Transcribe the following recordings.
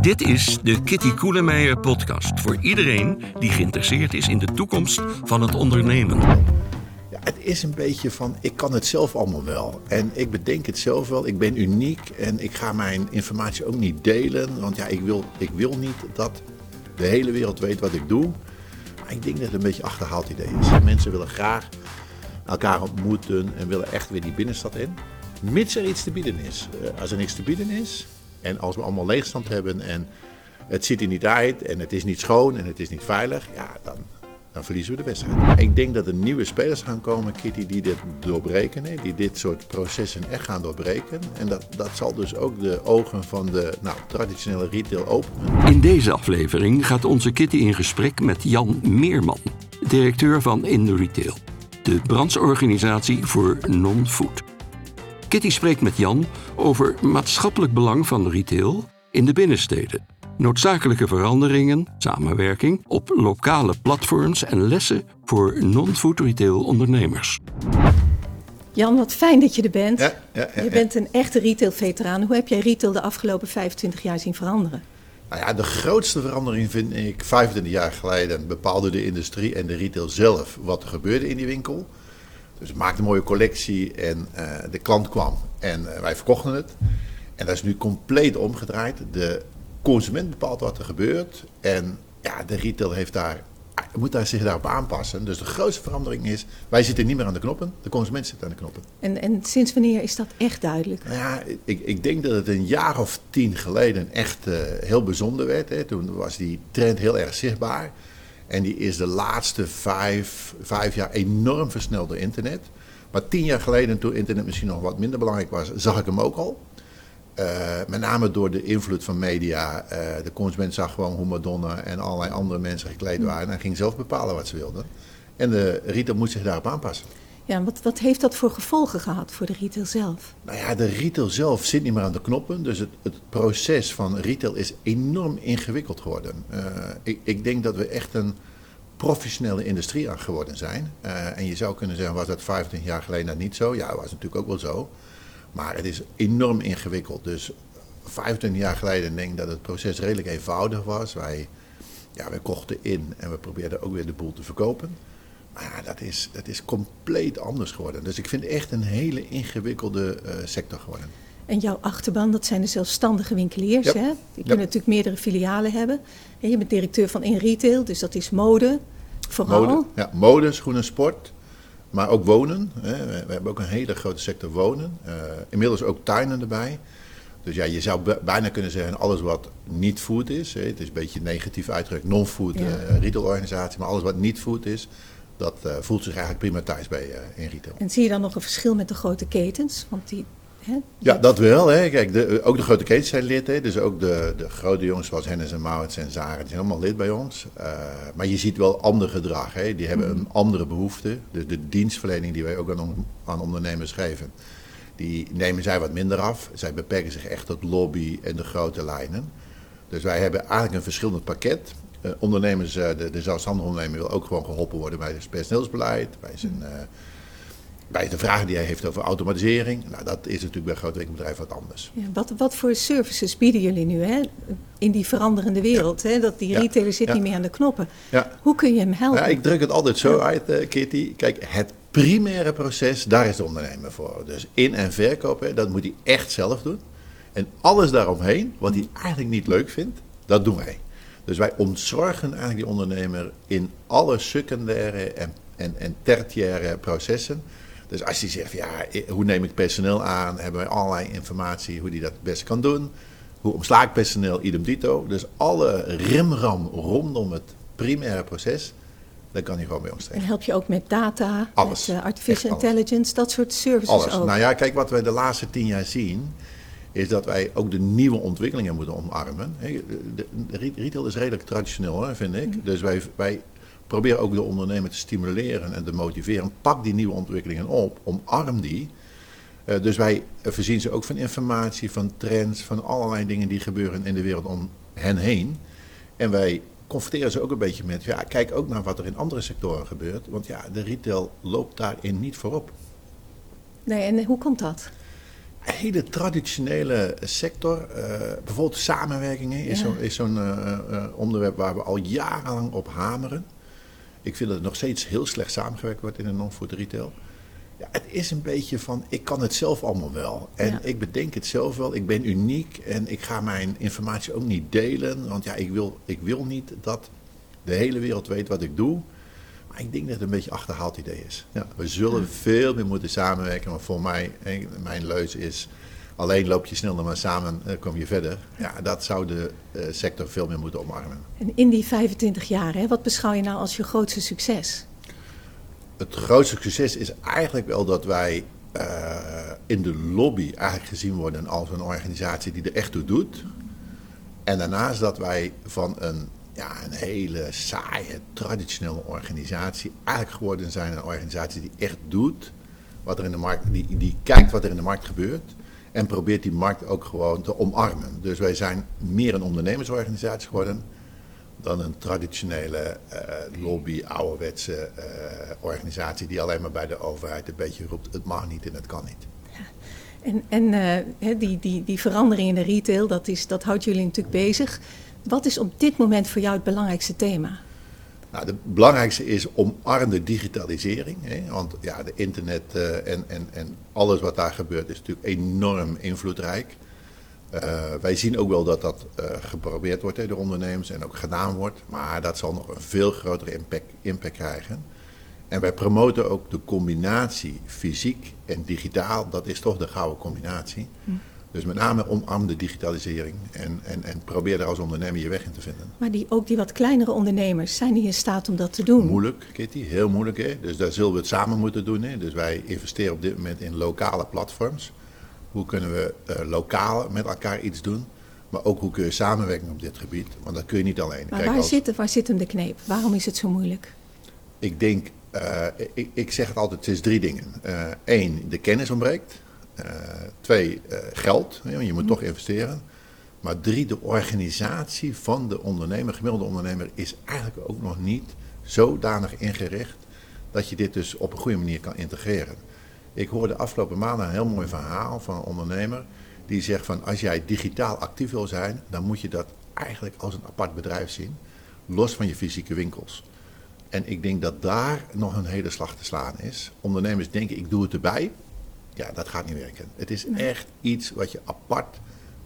Dit is de Kitty Koelemeijer podcast voor iedereen die geïnteresseerd is in de toekomst van het ondernemen. Ja, het is een beetje van, ik kan het zelf allemaal wel. En ik bedenk het zelf wel, ik ben uniek en ik ga mijn informatie ook niet delen. Want ja, ik wil, ik wil niet dat de hele wereld weet wat ik doe. Maar ik denk dat het een beetje achterhaald idee is. Mensen willen graag elkaar ontmoeten en willen echt weer die binnenstad in. Mits er iets te bieden is. Eh, Als er niks te bieden is en als we allemaal leegstand hebben en het ziet er niet uit en het is niet schoon en het is niet veilig, ja, dan, dan verliezen we de wedstrijd. Ik denk dat er nieuwe spelers gaan komen, Kitty, die dit doorbreken, die dit soort processen echt gaan doorbreken. En dat, dat zal dus ook de ogen van de nou, traditionele retail openen. In deze aflevering gaat onze Kitty in gesprek met Jan Meerman, directeur van In Retail, de brancheorganisatie voor non-food. Kitty spreekt met Jan over maatschappelijk belang van retail in de binnensteden, noodzakelijke veranderingen, samenwerking op lokale platforms en lessen voor non-food retail ondernemers. Jan, wat fijn dat je er bent. Ja, ja, ja, je ja. bent een echte retail-veteraan. Hoe heb jij retail de afgelopen 25 jaar zien veranderen? Nou ja, de grootste verandering vind ik 25 jaar geleden bepaalde de industrie en de retail zelf wat er gebeurde in die winkel. Dus we maakten een mooie collectie en eh, de klant kwam en eh, wij verkochten het. En dat is nu compleet omgedraaid. De consument bepaalt wat er gebeurt en ja, de retail heeft daar, moet daar zich daarop aanpassen. Dus de grootste verandering is, wij zitten niet meer aan de knoppen, de consument zit aan de knoppen. En, en sinds wanneer is dat echt duidelijk? Nou ja, ik, ik denk dat het een jaar of tien geleden echt eh, heel bijzonder werd. Hè. Toen was die trend heel erg zichtbaar. En die is de laatste vijf, vijf jaar enorm versneld door internet. Maar tien jaar geleden, toen internet misschien nog wat minder belangrijk was, zag ik hem ook al. Eh, met name door de invloed van media. Eh, de consument zag gewoon hoe Madonna en allerlei andere mensen gekleed waren. En ging zelf bepalen wat ze wilden. En de retail moet zich daarop aanpassen. Ja, wat, wat heeft dat voor gevolgen gehad voor de retail zelf? Nou ja, de retail zelf zit niet meer aan de knoppen. Dus het, het proces van retail is enorm ingewikkeld geworden. Eh, ik, ik denk dat we echt een professionele industrie aan geworden zijn. Eh, en je zou kunnen zeggen, was dat 25 jaar geleden dat niet zo? Ja, dat was natuurlijk ook wel zo. Maar het is enorm ingewikkeld. Dus 25 jaar geleden denk ik dat het proces redelijk eenvoudig was. Wij, ja, wij kochten in en we probeerden ook weer de boel te verkopen. Maar ja, dat is, dat is compleet anders geworden. Dus ik vind het echt een hele ingewikkelde eh, sector geworden. En jouw achterban, dat zijn de zelfstandige winkeliers. Ja. Hè? Die Ja. kunnen natuurlijk meerdere filialen hebben. En je bent directeur van In Retail, dus dat is mode. Vooral. Mode, ja, mode, schoenen, sport. Maar ook wonen. Hè. We, hebben ook een hele grote sector wonen. Eh, inmiddels ook tuinen erbij. Dus ja, je zou bijna kunnen zeggen alles wat niet food is. Hè. Het is een beetje negatief uitgedrukt. Non-food Ja. eh, retailorganisatie. Maar alles wat niet food is, dat eh, voelt zich eigenlijk prima thuis bij in retail. En zie je dan nog een verschil met de grote ketens? Want die, hè, Ja, dat wel. Hè. Kijk, de, ook de grote ketens zijn lid. Hè. Dus ook de, de grote jongens zoals Hennis en Maurits en die zijn allemaal lid bij ons. Eh, maar je ziet wel ander gedrag. Hè. Die hebben een andere behoefte. Dus de dienstverlening die wij ook aan, aan ondernemers geven, die nemen zij wat minder af. Zij beperken zich echt tot lobby en de grote lijnen. Dus wij hebben eigenlijk een verschillend pakket. Eh, ondernemers, eh, de, de zelfstandige ondernemer wil ook gewoon geholpen worden bij het personeelsbeleid, bij zijn... bij de vragen die hij heeft over automatisering, nou, dat is natuurlijk bij grote winkelbedrijven wat anders. ja, wat, wat voor services bieden jullie nu hè? in die veranderende wereld? Hè? Dat die Ja. retailer zit niet meer aan de knoppen. Ja. Hoe kun je hem helpen? Ik druk het altijd zo uit, eh, Kitty. Kijk, het primaire proces, daar is de ondernemer voor. Dus in- en verkopen, dat moet hij echt zelf doen. En alles daaromheen, wat hij eigenlijk niet leuk vindt, dat doen wij. Dus wij ontzorgen eigenlijk die ondernemer in alle secundaire en, en, en tertiaire processen. Dus als hij zegt, ja, hoe neem ik personeel aan, hebben wij allerlei informatie hoe hij dat het best kan doen. Hoe omsla ik personeel, idem dito. Dus alle rimram rondom het primaire proces, dat kan hij gewoon bij ons En help je ook met data, Alles. met eh, artificial intelligence, dat soort services Alles. ook? Nou ja, kijk, wat wij de laatste tien jaar zien, is dat wij ook de nieuwe ontwikkelingen moeten omarmen. De, de re- retail is redelijk traditioneel, hè, vind ik. Dus wij, wij proberen ook de ondernemer te stimuleren en te motiveren. Pak die nieuwe ontwikkelingen op, omarm die. Eh, dus wij eh, voorzien ze ook van informatie, van trends, van allerlei dingen die gebeuren in de wereld om hen heen. En wij confronteren ze ook een beetje met, ja, kijk ook naar wat er in andere sectoren gebeurt. Want ja, de retail loopt daarin niet voorop. Nee, en hoe komt dat? hele traditionele sector, uh, bijvoorbeeld samenwerkingen, is ja. zo'n uh, onderwerp waar we al jarenlang op hameren. Ik vind dat er nog steeds heel slecht samengewerkt wordt in de non-food retail. Ja, het is een beetje van, ik kan het zelf allemaal wel. En ja. ik bedenk het zelf wel. Ik ben uniek en ik ga mijn informatie ook niet delen. Want ja, ik wil, ik wil niet dat de hele wereld weet wat ik doe. Maar ik denk dat het een beetje achterhaald idee is. Ja, we zullen veel meer moeten samenwerken. Maar voor mij, mijn leus is, alleen loop je sneller, maar samen uh, kom je verder. Ja, dat zou de uh, sector veel meer moeten omarmen. En in die 25 jaar, hè, wat beschouw je nou als je grootste succes? Het grootste succes is eigenlijk wel dat wij uh, in de lobby eigenlijk gezien worden als een organisatie die er echt toe doet. En daarnaast dat wij van een ja, een hele saaie, traditionele organisatie eigenlijk geworden zijn een organisatie die echt doet wat er in de markt, die, die kijkt wat er in de markt gebeurt en probeert die markt ook gewoon te omarmen. Dus wij zijn meer een ondernemersorganisatie geworden dan een traditionele uh, lobby, ouderwetse uh, organisatie die alleen maar bij de overheid een beetje roept: het mag niet en het kan niet. En, en uh, die, die, die verandering in de retail, dat, is, dat houdt jullie natuurlijk bezig. Wat is op dit moment voor jou het belangrijkste thema? Nou, het belangrijkste is omarm de digitalisering. Hè? Want ja, de internet uh, en, en, en alles wat daar gebeurt is natuurlijk enorm invloedrijk. Uh, wij zien ook wel dat dat uh, geprobeerd wordt door ondernemers en ook gedaan wordt. Maar dat zal nog een veel grotere impact, impact krijgen. En wij promoten ook de combinatie fysiek en digitaal. Dat is toch de gouden combinatie. Hm. Dus met name omarm de digitalisering en, en, en probeer daar als ondernemer je weg in te vinden. Maar die, ook die wat kleinere ondernemers, zijn die in staat om dat te doen? Moeilijk, Kitty, heel moeilijk. Hè? Dus daar zullen we het samen moeten doen. Hè? Dus wij investeren op dit moment in lokale platforms. Hoe kunnen we uh, lokaal met elkaar iets doen? Maar ook hoe kun je samenwerken op dit gebied? Want dat kun je niet alleen. Maar Kijk, waar, als... zit, waar zit hem de kneep? Waarom is het zo moeilijk? Ik denk, uh, ik, ik, zeg het altijd, het is drie dingen. Eén, uh, de kennis ontbreekt. Uh, twee, uh, geld. Je moet mm. toch investeren. Maar drie, de organisatie van de ondernemer, gemiddelde ondernemer, is eigenlijk ook nog niet zodanig ingericht dat je dit dus op een goede manier kan integreren. Ik hoorde afgelopen maanden een heel mooi verhaal van een ondernemer die zegt van als jij digitaal actief wil zijn, dan moet je dat eigenlijk als een apart bedrijf zien, los van je fysieke winkels. En ik denk dat daar nog een hele slag te slaan is. Ondernemers denken ik doe het erbij, ja, dat gaat niet werken. Het is echt iets wat je apart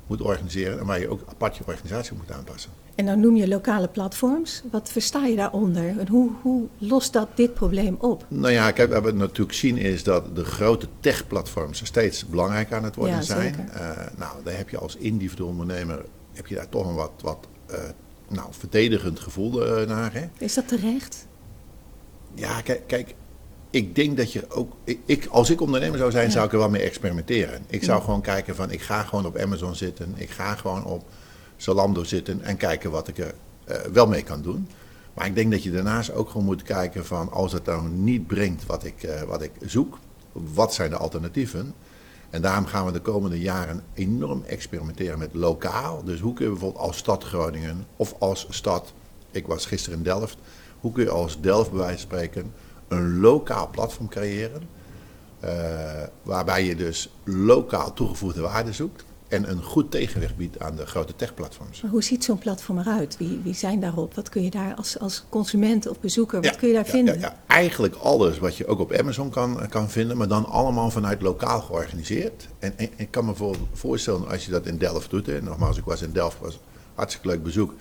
moet organiseren en waar je ook apart je organisatie moet aanpassen. En dan noem je lokale platforms. Wat versta je daaronder? En hoe, hoe lost dat dit probleem op? Nou ja, kijk, wat we natuurlijk zien is dat de grote tech-platforms steeds belangrijker aan het worden ja, zijn. Uh, nou, daar heb je als individueel ondernemer heb je daar toch een wat, wat uh, nou, verdedigend gevoel uh, naar. Hè? Is dat terecht? Ja, kijk, kijk ik denk dat je ook. Ik, als ik ondernemer zou zijn, ja. zou ik er wel mee experimenteren. Ik zou ja. gewoon kijken van ik ga gewoon op Amazon zitten. Ik ga gewoon op Zalando zitten en kijken wat ik er uh, wel mee kan doen. Maar ik denk dat je daarnaast ook gewoon moet kijken van als het nou niet brengt wat ik, uh, wat ik zoek, wat zijn de alternatieven? En daarom gaan we de komende jaren enorm experimenteren met lokaal. Dus hoe kun je bijvoorbeeld als stad Groningen of als stad, ik was gisteren in Delft, hoe kun je als Delft bij wijze van spreken een lokaal platform creëren. Uh, waarbij je dus lokaal toegevoegde waarde zoekt. En een goed tegenwicht biedt aan de grote techplatforms. Maar hoe ziet zo'n platform eruit? Wie, wie zijn daarop? Wat kun je daar als, als consument of bezoeker, wat ja, kun je daar ja, vinden? Ja, eigenlijk alles wat je ook op Amazon kan, kan vinden, maar dan allemaal vanuit lokaal georganiseerd. En, en ik kan me voorstellen als je dat in Delft doet. Hè, nogmaals, ik was in Delft, was hartstikke leuk bezoek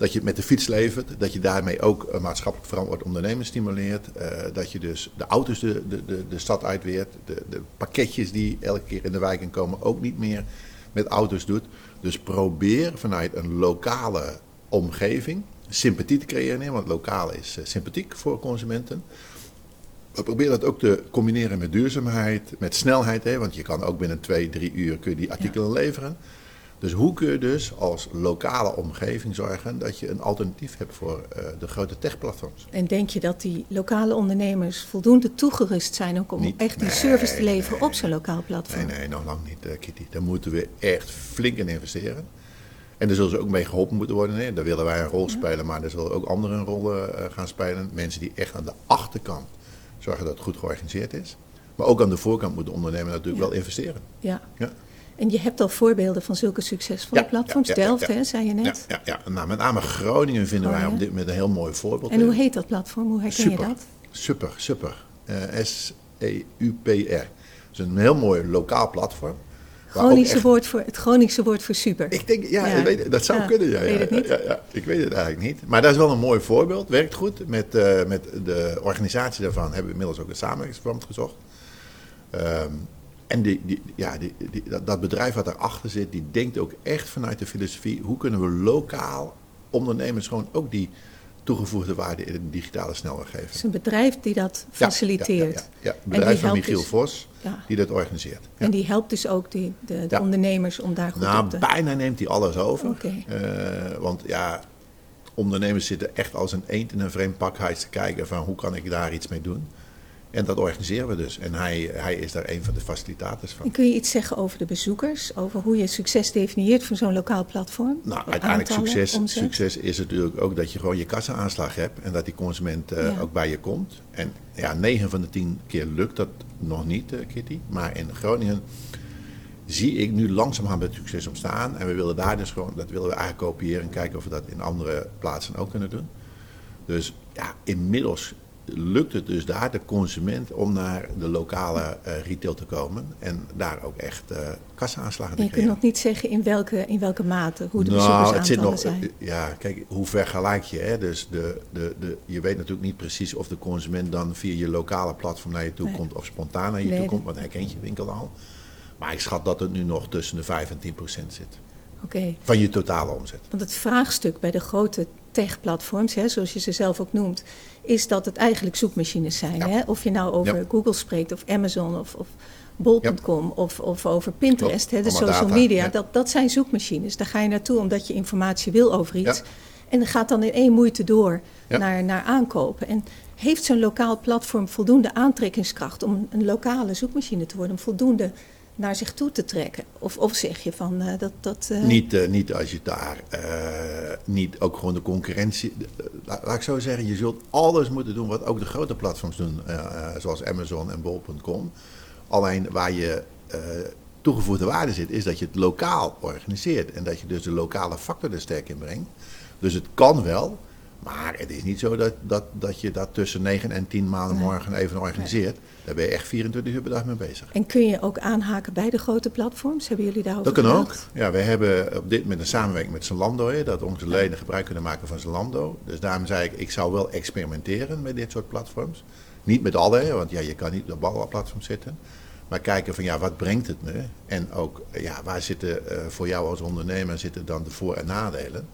dat je het met de fiets levert, dat je daarmee ook een maatschappelijk verantwoord ondernemen stimuleert. Uh, dat je dus de auto's de, de, de, de stad uitweert, de, de pakketjes die elke keer in de wijk komen ook niet meer met auto's doet. Dus probeer vanuit een lokale omgeving sympathie te creëren, want lokaal is uh, sympathiek voor consumenten. We proberen dat ook te combineren met duurzaamheid, met snelheid, hè, want je kan ook binnen twee, drie uur kun je die artikelen ja. leveren. Dus hoe kun je dus als lokale omgeving zorgen dat je een alternatief hebt voor uh, de grote techplatforms? En denk je dat die lokale ondernemers voldoende toegerust zijn ook om niet, echt die nee, service te leveren nee, op zo'n lokaal platform? Nee, nee, nog lang niet, uh, Kitty. Daar moeten we echt flink in investeren. En daar zullen ze ook mee geholpen moeten worden. Nee, daar willen wij een rol spelen, maar er zullen ook anderen een rol uh, gaan spelen. Mensen die echt aan de achterkant zorgen dat het goed georganiseerd is. Maar ook aan de voorkant moet de ondernemer natuurlijk Ja. wel investeren. Ja. Ja. En je hebt al voorbeelden van zulke succesvolle Ja, platforms. ja, Delft, hè, zei je net. ja, ja. Nou, met name Groningen vinden wij Groningen. op dit moment een heel mooi voorbeeld. En hoe heet dat platform? Hoe herken Super, je dat? super, super. Eh, S-E-U-P-R. Het is een heel mooi lokaal platform. Groningse echt- woord voor, het Groningse woord voor super. Ik denk, ja, weet, dat zou Ja, kunnen. Ja, weet het niet. Ja, ja, ik weet het eigenlijk niet. Maar dat is wel een mooi voorbeeld. Werkt goed. Met, eh, met de organisatie daarvan hebben we inmiddels ook een samenwerkingsverband gezocht. Ehm, en die, die, ja, die, die- dat, dat bedrijf wat daarachter zit, die denkt ook echt vanuit de filosofie... hoe kunnen we lokaal ondernemers gewoon ook die toegevoegde waarde in de digitale snelweg geven. Het is een bedrijf die dat faciliteert. Ja, ja, ja. Het bedrijf van Michiel dus- Vos, die dat organiseert. En die helpt dus ook die, de, de ondernemers om daar goed Nou, op te... bijna neemt hij alles over. Oké. Eh, want ja, ondernemers zitten echt als een eend in een vreemd pakhuis te kijken van hoe kan ik daar iets mee doen. En dat organiseren we dus. En hij, hij is daar een van de facilitators van. En kun je iets zeggen over de bezoekers? Over hoe je succes definieert voor zo'n lokaal platform? Nou, De uiteindelijk succes, omzet? succes is natuurlijk ook dat je gewoon je kassa-aanslag hebt en dat die consument eh, Ja. ook bij je komt. En ja, 9 van de 10 keer lukt dat nog niet, eh, Kitty. Maar in Groningen zie ik nu langzamerhand het succes ontstaan. En we willen daar dus gewoon, dat willen we eigenlijk kopiëren en kijken of we dat in andere plaatsen ook kunnen doen. Dus ja, inmiddels lukt het dus daar, de consument, om naar de lokale eh, retail te komen. En daar ook echt eh kassa-aanslagen En te je kunt nog niet zeggen in welke, in welke mate, hoe de Nou, het zit nog. zijn. Ja, kijk, hoe vergelijk je? Hè? Dus de, de, de, je weet natuurlijk niet precies of de consument dan via je lokale platform naar je toe Nee. komt of spontaan naar je Nee, toe komt, want hij kent je winkel al. Maar ik schat dat het nu nog tussen de 5 en 10 procent zit Oké, van je totale omzet. want het vraagstuk bij de grote tech-platforms, hè, zoals je ze zelf ook noemt, is dat het eigenlijk zoekmachines zijn. Ja. Hè? Of je nou over Ja. Google spreekt, of Amazon, of, of Bol.com, of, of over Pinterest, hè, de allemaal social data, media. Dat, dat zijn zoekmachines. Daar ga je naartoe omdat je informatie wil over iets. En dat gaat dan in één moeite door naar, naar aankopen. En heeft zo'n lokaal platform voldoende aantrekkingskracht om een lokale zoekmachine te worden, om voldoende naar zich toe te trekken? Of, of zeg je van eh, dat. dat eh, Niet, eh, niet als je daar niet ook gewoon de concurrentie. la- laat ik zo zeggen, je zult alles moeten doen wat ook de grote platforms doen, zoals Amazon en Bol.com. Alleen waar je toegevoegde waarde zit, is dat je het lokaal organiseert. En dat je dus de lokale factor er sterk in brengt. Dus het kan wel, maar het is niet zo dat, dat, dat je dat tussen 9 en 10 maanden morgen even organiseert. Daar ben je echt 24 uur per dag mee bezig. En kun je ook aanhaken bij de grote platforms? Hebben jullie daarover Dat kan ook. Ja, we hebben op dit moment een samenwerking met Zalando, hè, dat onze leden gebruik kunnen maken van Zalando. Dus daarom zei ik, ik zou wel experimenteren met dit soort platforms. Niet met alle, hè, want ja, je kan niet op alle platforms zitten. Maar kijken van ja, wat brengt het me? En ook ja, waar zitten eh, voor jou als ondernemer zitten dan de voor- en nadelen?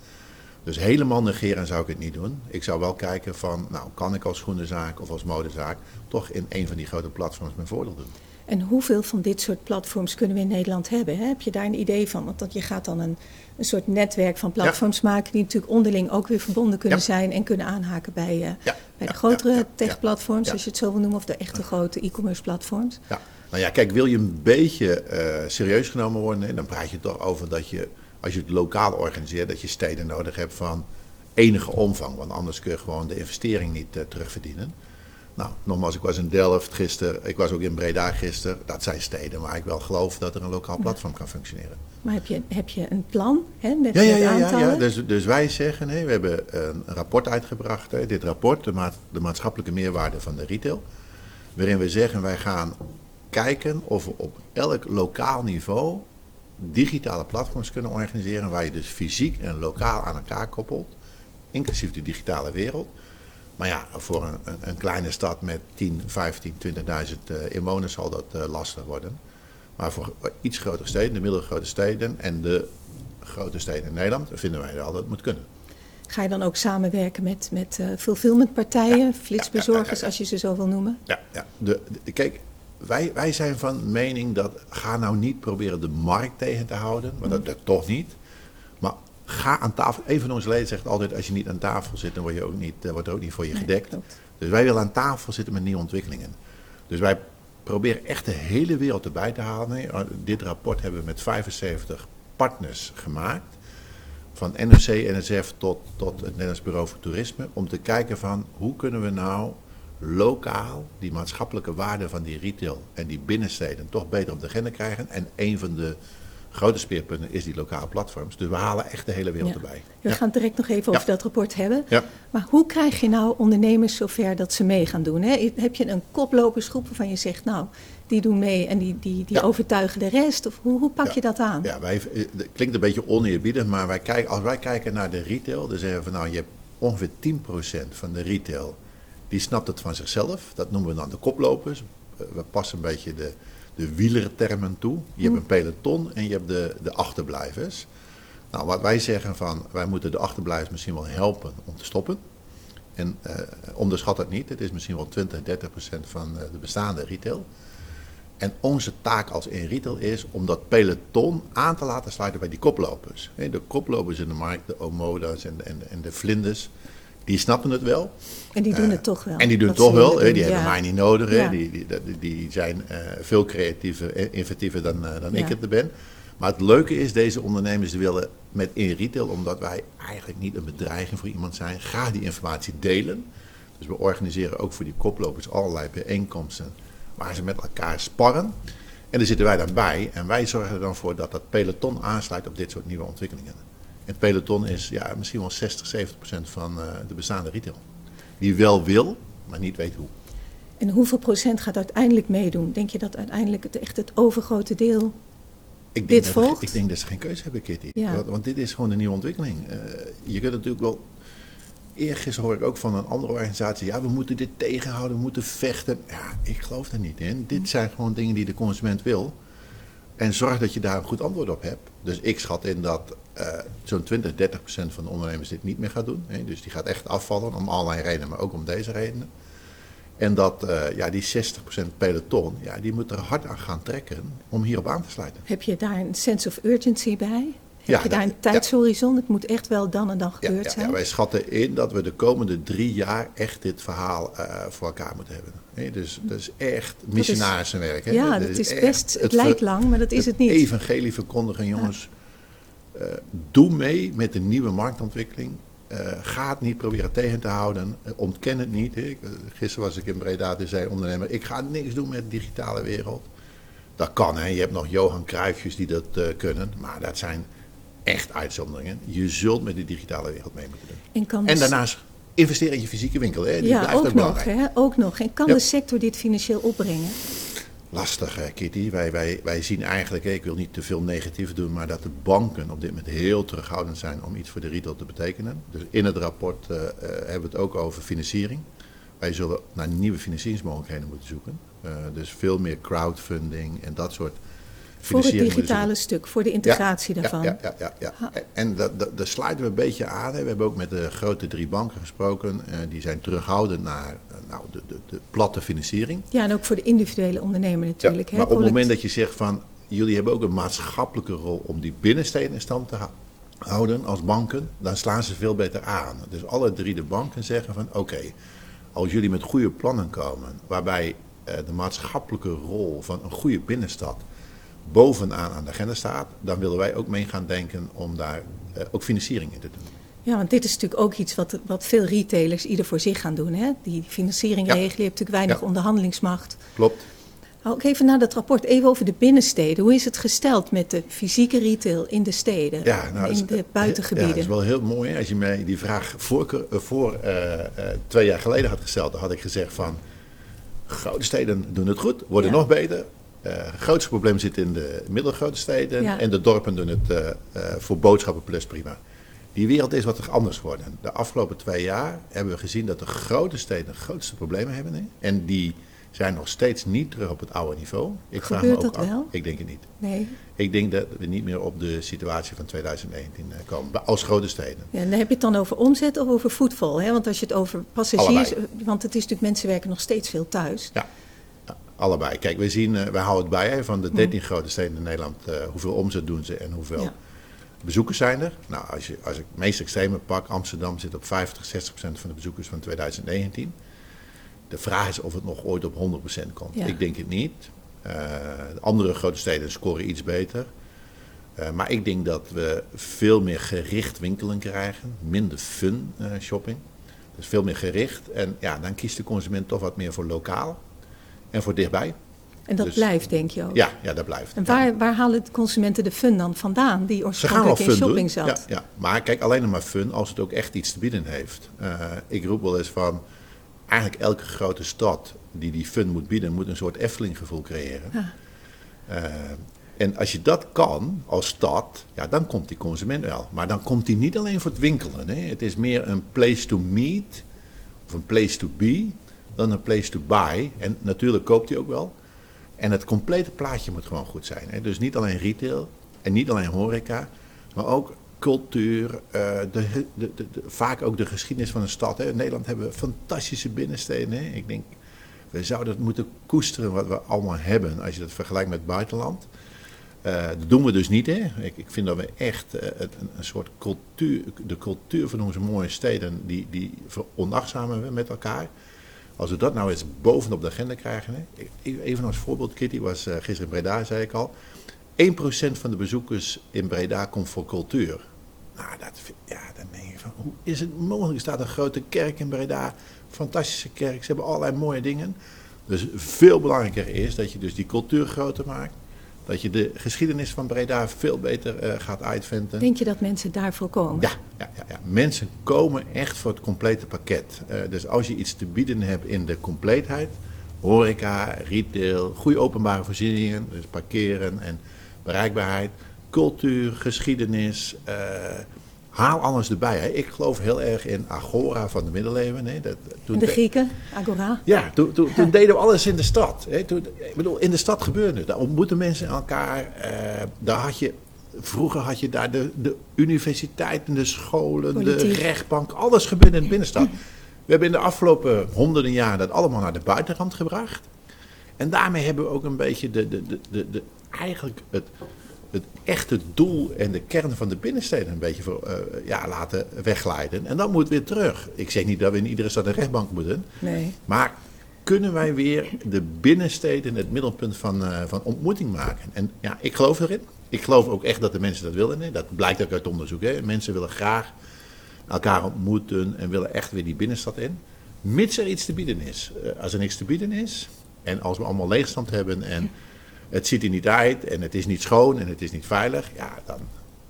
Dus helemaal negeren zou ik het niet doen. Ik zou wel kijken van, nou, kan ik als schoenenzaak of als modezaak toch in een van die grote platforms mijn voordeel doen? En hoeveel van dit soort platforms kunnen we in Nederland hebben? Hè? Heb je daar een idee van? Want dat je gaat dan een, een soort netwerk van platforms maken die natuurlijk onderling ook weer verbonden kunnen Ja. zijn en kunnen aanhaken bij, eh, Ja, bij de grotere tech-platforms, als je het zo wil noemen, of de echte grote e-commerce platforms. Ja, nou ja, kijk, wil je een beetje eh, serieus genomen worden, dan praat je toch over dat je, als je het lokaal organiseert, dat je steden nodig hebt van enige omvang. Want anders kun je gewoon de investering niet eh, terugverdienen. Nou, nogmaals, ik was in Delft gisteren, ik was ook in Breda gisteren. Dat zijn steden waar ik wel geloof dat er een lokaal platform kan functioneren. Maar heb je, heb je een plan hè, met, Ja, ja, ja, ja, aantallen? ja. Dus, dus wij zeggen, we hebben een rapport uitgebracht. Hè, dit rapport, de, maat, de maatschappelijke meerwaarde van de retail. Waarin we zeggen, wij gaan kijken of we op elk lokaal niveau digitale platforms kunnen organiseren. Waar je dus fysiek en lokaal aan elkaar koppelt. Inclusief de digitale wereld. Maar ja, voor een, een, kleine stad met 10, 15, 20.000 eh, inwoners zal dat eh, lastig worden. Maar voor iets grotere steden, de middelgrote steden en de grote steden in Nederland, vinden wij wel dat het moet kunnen. Ga je dan ook samenwerken met, met eh, fulfillmentpartijen, flitsbezorgers, als je ze zo wil noemen? Ja, ja. De, de- kijk, wij, wij zijn van mening dat ga nou niet proberen de markt tegen te houden, want dat lukt toch niet. Maar ga aan tafel. Een van onze leden zegt altijd: als je niet aan tafel zit, dan word je ook niet, eh, wordt er ook niet voor je gedekt. Dus wij willen aan tafel zitten met nieuwe ontwikkelingen. Dus wij proberen echt de hele wereld erbij te halen. Dit rapport hebben we met 75 partners gemaakt. Van NOC, NSF tot, tot het Nederlands Bureau voor Toerisme. Om te kijken van hoe kunnen we nou lokaal die maatschappelijke waarde van die retail en die binnensteden toch beter op de agenda krijgen. En een van de grote speerpunten is die lokale platforms. Dus we halen echt de hele wereld Ja. erbij. We Ja. gaan het direct nog even Ja. over dat rapport hebben. Ja. Maar hoe krijg je nou ondernemers zover dat ze mee gaan doen? Hè? Heb je een koplopersgroep waarvan je zegt, nou, die doen mee en die, die, die overtuigen de rest? Of hoe, hoe pak je dat aan? Ja, wij, eh, het klinkt een beetje oneerbiedig, maar wij kijken, als wij kijken naar de retail, dan zeggen we van nou, je hebt ongeveer 10% van de retail, die snapt het van zichzelf. Dat noemen we dan de koplopers. Eh, We passen een beetje de, de wielertermen toe. Je hebt een peloton en je hebt de, de achterblijvers. Nou, wat wij zeggen van, wij moeten de achterblijvers misschien wel helpen om te stoppen. En eh, onderschat het niet, het is misschien wel 20, 30 procent van eh, de bestaande retail. En onze taak als in retail is om dat peloton aan te laten sluiten bij die koplopers. De koplopers in de markt, de Omoda's en, en, en de Vlinders, die snappen het wel. En die doen Eh, het toch wel. En die doen het toch wel, hè, die hebben mij niet nodig. Die, die, die, zijn eh, veel creatiever en inventiever dan, eh, dan ik het er ben. Maar het leuke is, deze ondernemers willen met in retail, omdat wij eigenlijk niet een bedreiging voor iemand zijn, graag die informatie delen. Dus we organiseren ook voor die koplopers allerlei bijeenkomsten waar ze met elkaar sparren. En daar zitten wij dan bij en wij zorgen er dan voor dat dat peloton aansluit op dit soort nieuwe ontwikkelingen. Het peloton is ja, misschien wel 60, 70 procent van eh, de bestaande retail. Die wel wil, maar niet weet hoe. En hoeveel procent gaat uiteindelijk meedoen? Denk je dat uiteindelijk het, echt het overgrote deel... Ik Dit denk dat, volgt? Ik denk dat ze geen keuze hebben, Kitty. Ja. Want, want dit is gewoon een nieuwe ontwikkeling. Eh, je kunt natuurlijk wel... Eergisteren hoor ik ook van een andere organisatie... ja, we moeten dit tegenhouden, we moeten vechten. Ja, ik geloof daar niet in. Dit zijn gewoon dingen die de consument wil. En zorg dat je daar een goed antwoord op hebt. Dus ik schat in dat eh, zo'n 20, 30 procent van de ondernemers dit niet meer gaat doen. Hè. Dus die gaat echt afvallen om allerlei redenen, maar ook om deze redenen. En dat eh, ja, die 60% peloton, ja, die moet er hard aan gaan trekken om hierop aan te sluiten. Heb je daar een sense of urgency bij? Heb Ja, je daar een tijdshorizon? Het moet echt wel dan en dan gebeurd zijn? ja, wij schatten in dat we de komende drie jaar echt dit verhaal eh, voor elkaar moeten hebben. Nee, dus dat is echt missionarissenwerk. hè. ja, Dat dat is best... Het, lijkt lang, maar dat is het niet. evangelie verkondigen, jongens. eh, doe mee met de nieuwe marktontwikkeling. Eh, ga het niet proberen tegen te houden. Ontken het niet. Ik, gisteren was ik in Breda, toen zei ondernemer... ik ga niks doen met de digitale wereld. Dat kan, hè. Je hebt nog Johan Cruijffjes die dat kunnen. Maar dat zijn echt uitzonderingen. Je zult met de digitale wereld mee moeten doen. En, kan En de- daarnaast investeren in je fysieke winkel. Hè. Die Ja, blijft ook ook nog, hè? ook nog. En kan Ja. de sector dit financieel opbrengen? Lastig, Kitty. Wij, wij, wij zien eigenlijk, ik wil niet te veel negatief doen, maar dat de banken op dit moment heel terughoudend zijn om iets voor de retail te betekenen. Dus in het rapport eh, eh, hebben we het ook over financiering. Wij zullen naar nieuwe financieringsmogelijkheden moeten zoeken. Eh, dus veel meer crowdfunding en dat soort Voor het digitale stuk, voor de integratie Ja, daarvan. Ja, ja, ja, ja. En dat, dat, sluiten we een beetje aan. Hè. We hebben ook met de grote drie banken gesproken. eh, die zijn terughoudend naar eh, nou, de, de, de platte financiering. Ja, en ook voor de individuele ondernemer natuurlijk. hè? maar op het moment dat je zegt van jullie hebben ook een maatschappelijke rol om die binnensteden in stand te hou- houden als banken, dan slaan ze veel beter aan. Dus alle drie de banken zeggen van oké, als jullie met goede plannen komen, waarbij eh, de maatschappelijke rol van een goede binnenstad bovenaan aan de agenda staat, dan willen wij ook mee gaan denken om daar eh, ook financiering in te doen. Ja, want dit is natuurlijk ook iets wat, wat veel retailers ieder voor zich gaan doen. Hè? Die financiering Ja. regelen, je hebt natuurlijk weinig Ja. onderhandelingsmacht. Klopt. Ook even naar dat rapport, even over de binnensteden. Hoe is het gesteld met de fysieke retail in de steden, Ja, nou, in de buitengebieden? Ja, dat is wel heel mooi. hè. Als je mij die vraag voor, eh, voor eh, twee jaar geleden had gesteld, dan had ik gezegd van grote steden doen het goed, worden nog beter. Eh, het grootste probleem zit in de middelgrote steden Ja. en de dorpen doen het eh, eh, voor boodschappen plus prima. Die wereld is wat anders geworden. De afgelopen twee jaar hebben we gezien dat de grote steden de grootste problemen hebben. Hè? En die zijn nog steeds niet terug op het oude niveau. Ik vraag Gebeurt me ook dat af- wel? Ik denk het niet. Nee. Ik denk dat we niet meer op de situatie van 2019 eh, komen, als grote steden. Ja, en dan heb je het dan over omzet of over voetval? Hè? Want als je het over passagiers... Allebei. Want het is natuurlijk, mensen werken nog steeds veel thuis. Ja, allebei. Kijk, we zien, eh, wij houden het bij hè, van de 13 grote steden in Nederland. eh, hoeveel omzet doen ze en hoeveel Ja. bezoekers zijn er? Nou, als, je, als ik het meest extreme pak, Amsterdam zit op 50, 60 procent van de bezoekers van 2019. De vraag is of het nog ooit op 100 procent komt. Ja. Ik denk het niet. Eh, de andere grote steden scoren iets beter. Maar ik denk dat we veel meer gericht winkelen krijgen, minder fun shopping. Dus veel meer gericht. En ja, dan kiest de consument toch wat meer voor lokaal en voor dichtbij. En dat Dus- blijft, denk je ook? Ja, ja dat blijft. En Ja. waar, waar halen de consumenten de fun dan vandaan, die oorspronkelijk in shopping doen. zat? Ja, ja. Maar kijk, alleen nog maar fun als het ook echt iets te bieden heeft. Eh, ik roep wel eens van, eigenlijk elke grote stad die die fun moet bieden, moet een soort Efteling gevoel creëren. Ja. Eh, en als je dat kan als stad, ja, dan komt die consument wel. Maar dan komt die niet alleen voor het winkelen. Hè. Het is meer een place to meet of een place to be dan een place to buy. En natuurlijk koopt hij ook wel. En het complete plaatje moet gewoon goed zijn. Hè. Dus niet alleen retail en niet alleen horeca, maar ook cultuur, eh, de, de, de, vaak ook de geschiedenis van een stad. Hè. In Nederland hebben we fantastische binnensteden. Hè. Ik denk, we zouden het moeten koesteren wat we allemaal hebben als je dat vergelijkt met het buitenland. Eh, dat doen we dus niet. Hè. Ik, ik vind dat we echt eh, een soort cultuur, de cultuur van onze mooie steden, die, die veronachtzamen we met elkaar. Als we dat nou eens bovenop de agenda krijgen. Hè. Even als voorbeeld, Kitty was eh, gisteren in Breda, zei ik al. 1% van de bezoekers in Breda komt voor cultuur. Nou, dat, ja, dan denk je van, hoe is het mogelijk? Er staat een grote kerk in Breda, fantastische kerk, ze hebben allerlei mooie dingen. Dus veel belangrijker is dat je dus die cultuur groter maakt. Dat je de geschiedenis van Breda veel beter eh, gaat uitventen. Denk je dat mensen daarvoor komen? Ja, ja, ja, ja, mensen komen echt voor het complete pakket. Eh, dus als je iets te bieden hebt in de compleetheid, horeca, retail, goede openbare voorzieningen, dus parkeren en bereikbaarheid, cultuur, geschiedenis, eh, haal alles erbij. Hè. Ik geloof heel erg in Agora van de middeleeuwen. Hè. Dat, toen En de Grieken, Agora? ja, toen, toen, toen deden we alles in de stad. Hè. Toen, ik bedoel, in de stad gebeurde het. Daar ontmoetten mensen elkaar. eh, daar had je, vroeger had je daar de, de universiteiten, de scholen, Politiek. de rechtbank. Alles gebeurde in de binnenstad. We hebben in de afgelopen honderden jaar dat allemaal naar de buitenrand gebracht. En daarmee hebben we ook een beetje de, de, de, de, de- eigenlijk het, het echte doel en de kern van de binnensteden een beetje voor, eh, ja, laten wegleiden. En dat moet weer terug. Ik zeg niet dat we in iedere stad een rechtbank moeten. Nee. Maar kunnen wij weer de binnensteden het middelpunt van, eh, van ontmoeting maken? En ja, ik geloof erin. Ik geloof ook echt dat de mensen dat willen. Hè. Dat blijkt ook uit onderzoek. Hè. Mensen willen graag elkaar ontmoeten en willen echt weer die binnenstad in. Mits er iets te bieden is. Eh, als er niks te bieden is en als we allemaal leegstand hebben en het ziet er niet uit en het is niet schoon en het is niet veilig, ja, dan,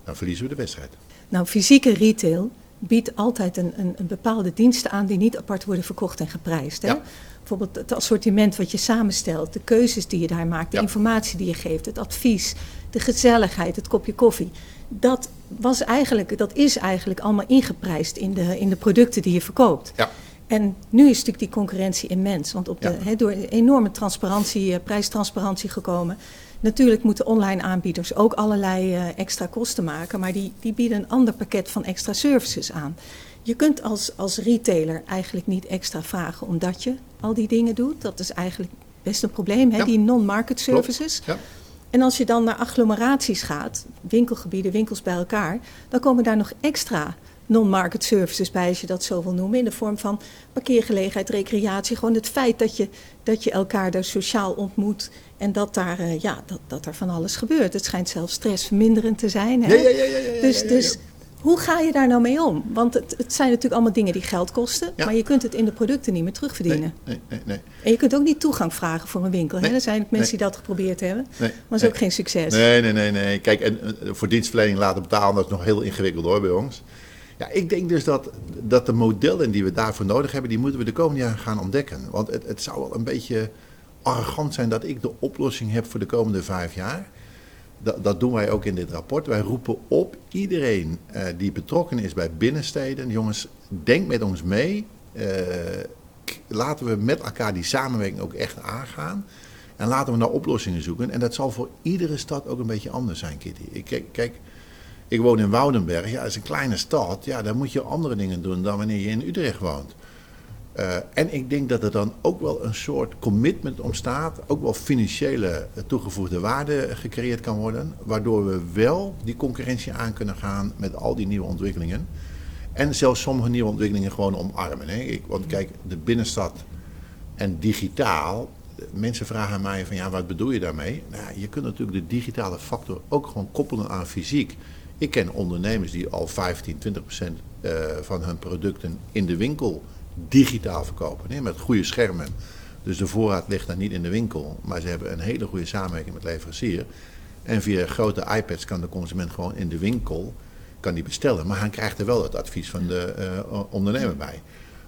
dan verliezen we de wedstrijd. Nou, fysieke retail biedt altijd een, een, een bepaalde diensten aan die niet apart worden verkocht en geprijsd. Hè? Ja. Bijvoorbeeld het assortiment wat je samenstelt, de keuzes die je daar maakt, de Ja. informatie die je geeft, het advies, de gezelligheid, het kopje koffie. Dat, was eigenlijk, dat is eigenlijk allemaal ingeprijsd in de, in de producten die je verkoopt. Ja. En nu is natuurlijk die concurrentie immens. Want op de, Ja. door enorme transparantie, eh, prijstransparantie gekomen. Natuurlijk moeten online aanbieders ook allerlei eh, extra kosten maken. Maar die, die bieden een ander pakket van extra services aan. Je kunt als, als retailer eigenlijk niet extra vragen omdat je al die dingen doet. Dat is eigenlijk best een probleem, hè? Ja. die non-market services. Ja. En als je dan naar agglomeraties gaat, winkelgebieden, winkels bij elkaar, dan komen daar nog extra non-market services bij, als je dat zo wil noemen, in de vorm van parkeergelegenheid, recreatie. Gewoon het feit dat je, dat je elkaar daar sociaal ontmoet en dat daar, eh, ja, dat, dat er van alles gebeurt. Het schijnt zelfs stressverminderend te zijn. Hè? Ja, ja, ja, ja, ja, ja, dus, dus hoe ga je daar nou mee om? Want het, het zijn natuurlijk allemaal dingen die geld kosten, maar je kunt het in de producten niet meer terugverdienen. Nee, nee, nee. En je kunt ook niet toegang vragen voor een winkel. Hè? Er zijn mensen die dat geprobeerd hebben, maar dat is ook geen succes. Nee, nee, nee, nee. Kijk, en eh, voor dienstverlening laten betalen, dat is nog heel ingewikkeld hoor bij ons. Ja, ik denk dus dat, dat de modellen die we daarvoor nodig hebben, die moeten we de komende jaren gaan ontdekken. Want het, het zou wel een beetje arrogant zijn dat ik de oplossing heb voor de komende vijf jaar. Dat, dat doen wij ook in dit rapport. Wij roepen op iedereen eh, die betrokken is bij binnensteden. Jongens, denk met ons mee. Eh, laten we met elkaar die samenwerking ook echt aangaan. En laten we naar oplossingen zoeken. En dat zal voor iedere stad ook een beetje anders zijn, Kitty. Ik, kijk, ik woon in Woudenberg. Ja, dat is een kleine stad. Ja, daar moet je andere dingen doen dan wanneer je in Utrecht woont. Eh, en ik denk dat er dan ook wel een soort commitment ontstaat, ook wel financiële toegevoegde waarde gecreëerd kan worden, waardoor we wel die concurrentie aan kunnen gaan met al die nieuwe ontwikkelingen. En zelfs sommige nieuwe ontwikkelingen gewoon omarmen. Hè. Ik, want kijk, de binnenstad en digitaal, mensen vragen mij van ja, wat bedoel je daarmee? Nou, je kunt natuurlijk de digitale factor ook gewoon koppelen aan fysiek. Ik ken ondernemers die al 15, 20 procent eh, van hun producten in de winkel digitaal verkopen. Met goede schermen. Dus de voorraad ligt dan niet in de winkel. Maar ze hebben een hele goede samenwerking met leverancier. En via grote iPads kan de consument gewoon in de winkel kan die bestellen. Maar hij krijgt er wel het advies van de uh, ondernemer bij.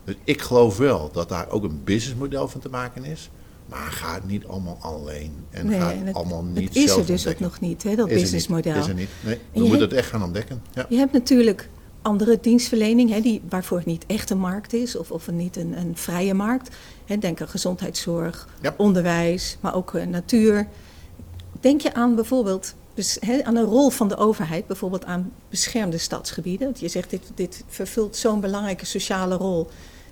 Dus ik geloof wel dat daar ook een businessmodel van te maken is. Maar gaat niet allemaal alleen. En nee, gaat en het, allemaal niet het is zelf er dus ook nog niet, hè, dat businessmodel. Is er niet. Nee, we moeten het echt gaan ontdekken. Ja. Je hebt natuurlijk andere dienstverlening, hè, die, waarvoor het niet echt een markt is of, of niet een, een vrije markt. Hè, denk aan gezondheidszorg, Ja. onderwijs, maar ook eh, natuur. Denk je aan bijvoorbeeld dus, hè, aan een rol van de overheid, bijvoorbeeld aan beschermde stadsgebieden? Want je zegt dit, dit vervult zo'n belangrijke sociale rol.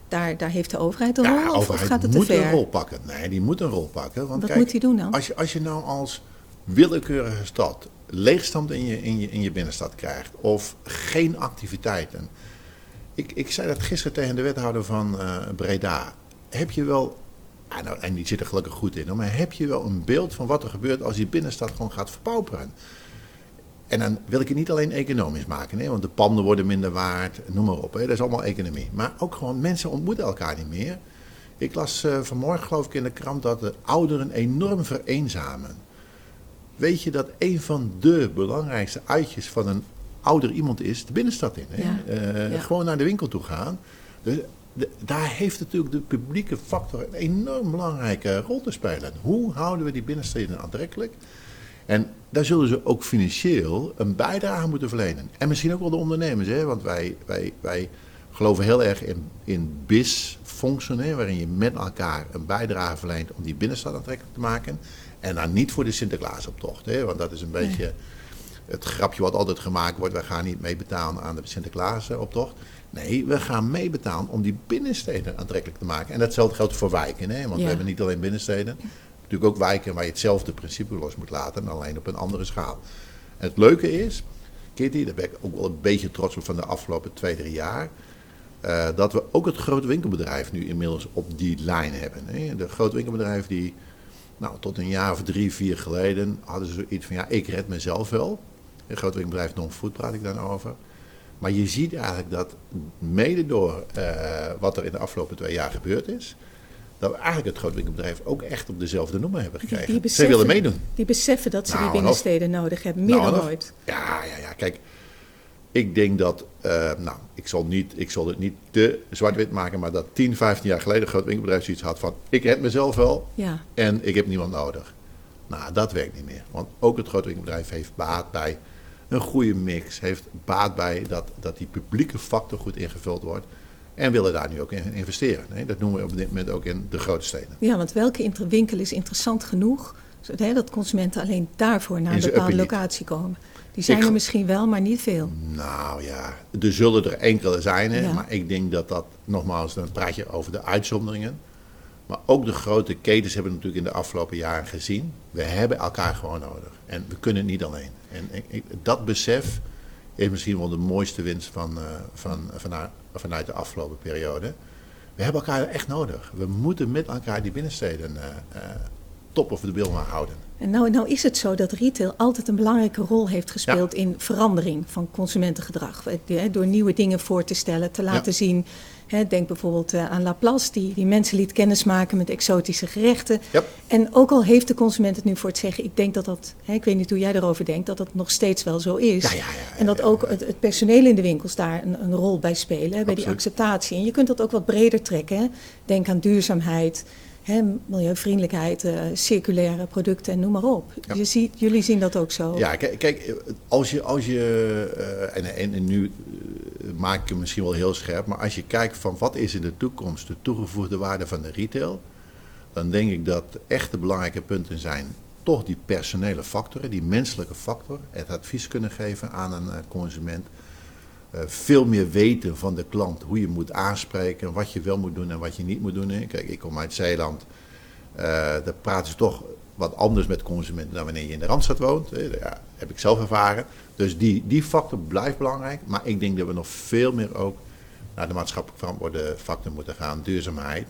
Daar, daar heeft de overheid een Ja, rol of, gaat het te moet een ver? rol pakken. Nee, die moet een rol pakken. Want Wat kijk, moet hij doen dan? Als je, als je nou als willekeurige stad leegstand in je, in, je, in je binnenstad krijgt of geen activiteiten. Ik, ik zei dat gisteren tegen de wethouder van eh, Breda. Heb je wel, ah, nou, en die zit er gelukkig goed in, hoor, maar heb je wel een beeld van wat er gebeurt als die binnenstad gewoon gaat verpauperen? En dan wil ik het niet alleen economisch maken, hè, want de panden worden minder waard, noem maar op. Hè, dat is allemaal economie. Maar ook gewoon mensen ontmoeten elkaar niet meer. Ik las eh, vanmorgen geloof ik in de krant dat de ouderen enorm vereenzamen. Weet je dat een van de belangrijkste uitjes van een ouder iemand is de binnenstad in? Hè? Ja, Eh, ja. Gewoon naar de winkel toe gaan. Dus de- daar heeft natuurlijk de publieke factor een enorm belangrijke rol te spelen. Hoe houden we die binnensteden aantrekkelijk? En daar zullen ze ook financieel een bijdrage moeten verlenen. En misschien ook wel de ondernemers, hè? want wij, wij, wij geloven heel erg in, in BIS-functionen, hè, waarin je met elkaar een bijdrage verleent om die binnenstad aantrekkelijk te maken. En dan niet voor de Sinterklaasoptocht, hè? want dat is een beetje het grapje wat altijd gemaakt wordt: we gaan niet meebetalen aan de Sinterklaasoptocht. Nee, we gaan meebetalen om die binnensteden aantrekkelijk te maken. En datzelfde geldt voor wijken, hè? want Ja. we hebben niet alleen binnensteden. Natuurlijk ook wijken waar je hetzelfde principe los moet laten, alleen op een andere schaal. En het leuke is, Kitty, daar ben ik ook wel een beetje trots op van de afgelopen twee, drie jaar. eh, dat we ook het grote winkelbedrijf nu inmiddels op die lijn hebben. Hè? De grote winkelbedrijf die, nou, tot een jaar of drie, vier geleden hadden ze zoiets van, ja, ik red mezelf wel. Een groot winkelbedrijf non-food praat ik dan over. Maar je ziet eigenlijk dat mede door eh, wat er in de afgelopen twee jaar gebeurd is, dat we eigenlijk het groot winkelbedrijf ook echt op dezelfde nummer hebben gekregen. die Ze beseffen- willen meedoen. Die beseffen dat ze Nou, die en of- binnensteden nodig hebben, meer Nou, dan ooit. Ja, ja, ja. Kijk, ik denk dat, eh, nou, ik zal, niet, ik zal het niet te zwart-wit maken, maar dat 10, 15 jaar geleden een groot winkelbedrijf zoiets had van, ik red mezelf wel Ja. en ik heb niemand nodig. Nou, dat werkt niet meer. Want ook het grote winkelbedrijf heeft baat bij een goede mix, heeft baat bij dat, dat die publieke factor goed ingevuld wordt. En willen daar nu ook in investeren. Dat noemen we op dit moment ook in de grote steden. Ja, want welke winkel is interessant genoeg dat consumenten alleen daarvoor naar een bepaalde locatie komen? Die zijn Ik- er misschien wel, maar niet veel. Nou ja, er zullen er enkele zijn, hè, Ja. maar ik denk dat dat, nogmaals, dan praat je over de uitzonderingen. Maar ook de grote ketens hebben we natuurlijk in de afgelopen jaren gezien. We hebben elkaar gewoon nodig. En we kunnen het niet alleen. En dat besef is misschien wel de mooiste winst van, eh, van, vanuit, vanuit de afgelopen periode. We hebben elkaar echt nodig. We moeten met elkaar die binnensteden eh, eh, top of de bil maar houden. En nou, nou is het zo dat retail altijd een belangrijke rol heeft gespeeld in verandering van consumentengedrag. Door nieuwe dingen voor te stellen, te laten Ja. zien. Denk bijvoorbeeld eh, aan Laplace, die, die mensen liet kennismaken met exotische gerechten. Ja. En ook al heeft de consument het nu voor het zeggen, ik denk dat dat, ik weet niet hoe jij erover denkt, dat dat nog steeds wel zo is. En dat ook het, het personeel in de winkels daar een, een rol bij spelen, bij die acceptatie. En je kunt dat ook wat breder trekken. Denk aan duurzaamheid, hè, milieuvriendelijkheid, eh, circulaire producten en noem maar op. Ja. Je ziet, jullie zien dat ook zo. Ja, kijk, als je, als je eh, en, en, en nu eh, maak ik hem misschien wel heel scherp, maar als je kijkt van wat is in de toekomst de toegevoegde waarde van de retail, dan denk ik dat echte belangrijke punten zijn toch die personele factoren, die menselijke factor, het advies kunnen geven aan een consument. Eh, veel meer weten van de klant hoe je moet aanspreken, wat je wel moet doen en wat je niet moet doen. Kijk, ik kom uit Zeeland. Eh, daar praten ze toch wat anders met consumenten dan wanneer je in de Randstad woont. Ja, heb ik zelf ervaren. Dus die, die factor blijft belangrijk. Maar ik denk dat we nog veel meer ook naar de maatschappelijk verantwoorde factor moeten gaan. Duurzaamheid.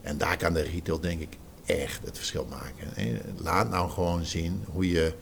En daar kan de retail denk ik echt het verschil maken. Laat nou gewoon zien hoe je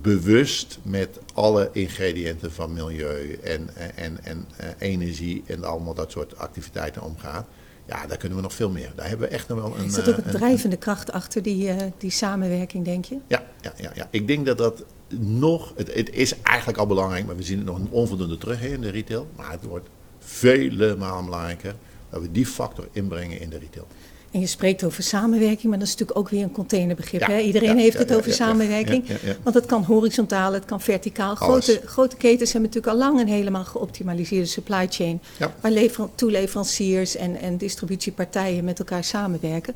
bewust met alle ingrediënten van milieu en, en, en energie en allemaal dat soort activiteiten omgaat. Ja, daar kunnen we nog veel meer. Daar hebben we echt nog wel een. Is dat ook een drijvende kracht achter die, uh, die samenwerking, denk je? Ja, ja, ja, ja, ik denk dat dat nog. Het, het is eigenlijk al belangrijk, maar we zien het nog onvoldoende terug in de retail. Maar het wordt vele malen belangrijker dat we die factor inbrengen in de retail. En je spreekt over samenwerking, maar dat is natuurlijk ook weer een containerbegrip. hè? Iedereen heeft het over samenwerking. Want het kan horizontaal, het kan verticaal. Grote, grote ketens hebben natuurlijk al lang een helemaal geoptimaliseerde supply chain. Waar toeleveranciers en, en distributiepartijen met elkaar samenwerken.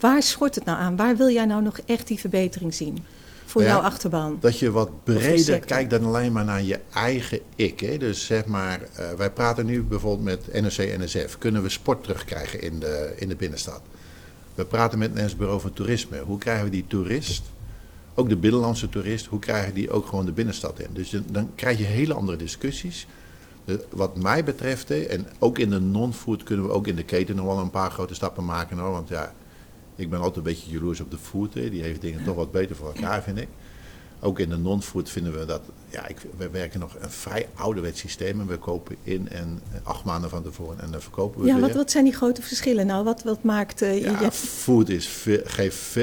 Waar schort het nou aan? Waar wil jij nou nog echt die verbetering zien? Voor jouw achterban? Dat je wat breder kijkt dan alleen maar naar je eigen ik. Hè? Dus zeg maar, uh, wij praten nu bijvoorbeeld met NRC NSF. Kunnen we sport terugkrijgen in de, in de binnenstad? We praten met het Nederlands Bureau van Toerisme. Hoe krijgen we die toerist, ook de binnenlandse toerist, hoe krijgen die ook gewoon de binnenstad in? Dus dan krijg je hele andere discussies. wat mij betreft, en ook in de non-food kunnen we ook in de keten nog wel een paar grote stappen maken hoor. Want ja, ik ben altijd een beetje jaloers op de food. Hè. Die heeft dingen toch wat beter voor elkaar, vind ik. Ook in de non-food vinden we dat. Ja, ik, we werken nog een vrij ouderwets systeem. En we kopen in en acht maanden van tevoren en dan verkopen we ja, weer. Wat, wat zijn die grote verschillen nou? Wat, wat maakt. Uh, ja, je... food is. Geeft.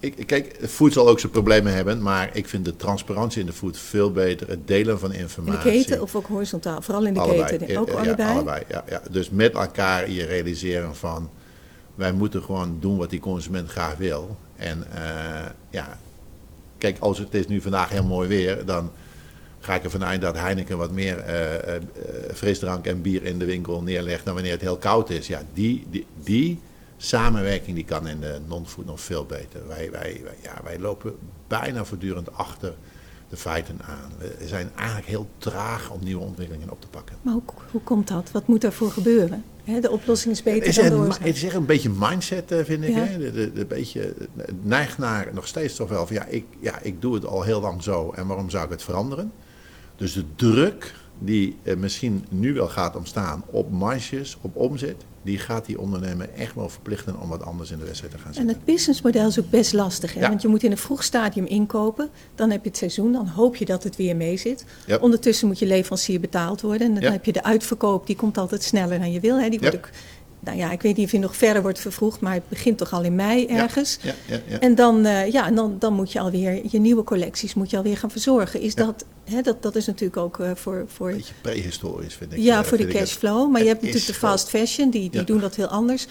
Ik, kijk, food zal ook zijn problemen hebben, maar ik vind de transparantie in de food veel beter. Het delen van informatie. In de keten of ook horizontaal? Vooral in de allebei. keten. Ook ja, allebei? allebei ja, ja. Dus met elkaar je realiseren van wij moeten gewoon doen wat die consument graag wil. En uh, ja, kijk, als het is nu vandaag heel mooi weer, dan ga ik ervan uit dat Heineken wat meer uh, uh, frisdrank en bier in de winkel neerlegt dan wanneer het heel koud is. Ja, die, die, die samenwerking die kan in de non-food nog veel beter. Wij, wij, wij, ja, wij lopen bijna voortdurend achter de feiten aan. We zijn eigenlijk heel traag om nieuwe ontwikkelingen op te pakken. Maar hoe, hoe komt dat? Wat moet daarvoor gebeuren? De oplossing is beter het is dan Het is echt een beetje mindset, eh, vind ik. Ja. Hè? De, de, de, beetje, het neigt naar nog steeds toch wel van ja ik, ja, ik doe het al heel lang zo en waarom zou ik het veranderen? Dus de druk die eh, misschien nu wel gaat ontstaan op marges, op omzet, die gaat die ondernemer echt wel verplichten om wat anders in de wedstrijd te gaan zetten. En het businessmodel is ook best lastig, hè? want je moet in een vroeg stadium inkopen, dan heb je het seizoen, dan hoop je dat het weer mee zit. Ondertussen moet je leverancier betaald worden en dan heb je de uitverkoop, die komt altijd sneller dan je wil. Hè? Die wordt ook nou ja, ik weet niet of hij nog verder wordt vervroegd, maar het begint toch al in mei ergens. Ja, ja, ja, en dan, uh, ja, en dan, dan moet je alweer je nieuwe collecties moet je alweer gaan verzorgen. Is dat, hè, dat, dat is natuurlijk ook uh, voor, voor. Beetje prehistorisch, vind ik. Ja, uh, voor de cashflow. Maar je hebt natuurlijk de fast fashion, die, die doen dat heel anders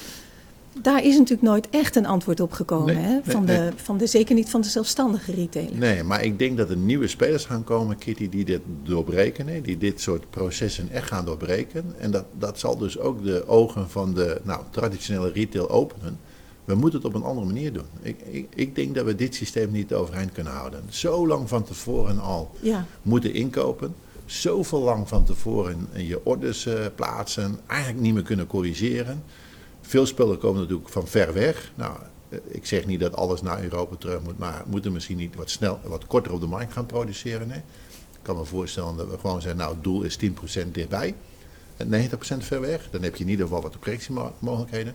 daar is natuurlijk nooit echt een antwoord op gekomen. Nee, hè? Van, nee, de, van de, zeker niet van de zelfstandige retailer. Nee, maar ik denk dat er nieuwe spelers gaan komen, Kitty, die dit doorbreken. Hè? Die dit soort processen echt gaan doorbreken. En dat, dat zal dus ook de ogen van de nou, traditionele retail openen. We moeten het op een andere manier doen. Ik, ik, ik, denk dat we dit systeem niet overeind kunnen houden. Zo lang van tevoren al ja. moeten inkopen. Zoveel lang van tevoren je orders uh, plaatsen. Eigenlijk niet meer kunnen corrigeren. Veel spullen komen natuurlijk van ver weg. Nou, ik zeg niet dat alles naar Europa terug moet, maar moeten misschien niet wat, snel, wat korter op de markt gaan produceren. Nee. Ik kan me voorstellen dat we gewoon zeggen, nou het doel is 10% dichtbij en 90% ver weg. Dan heb je in ieder geval wat correctiemogelijkheden.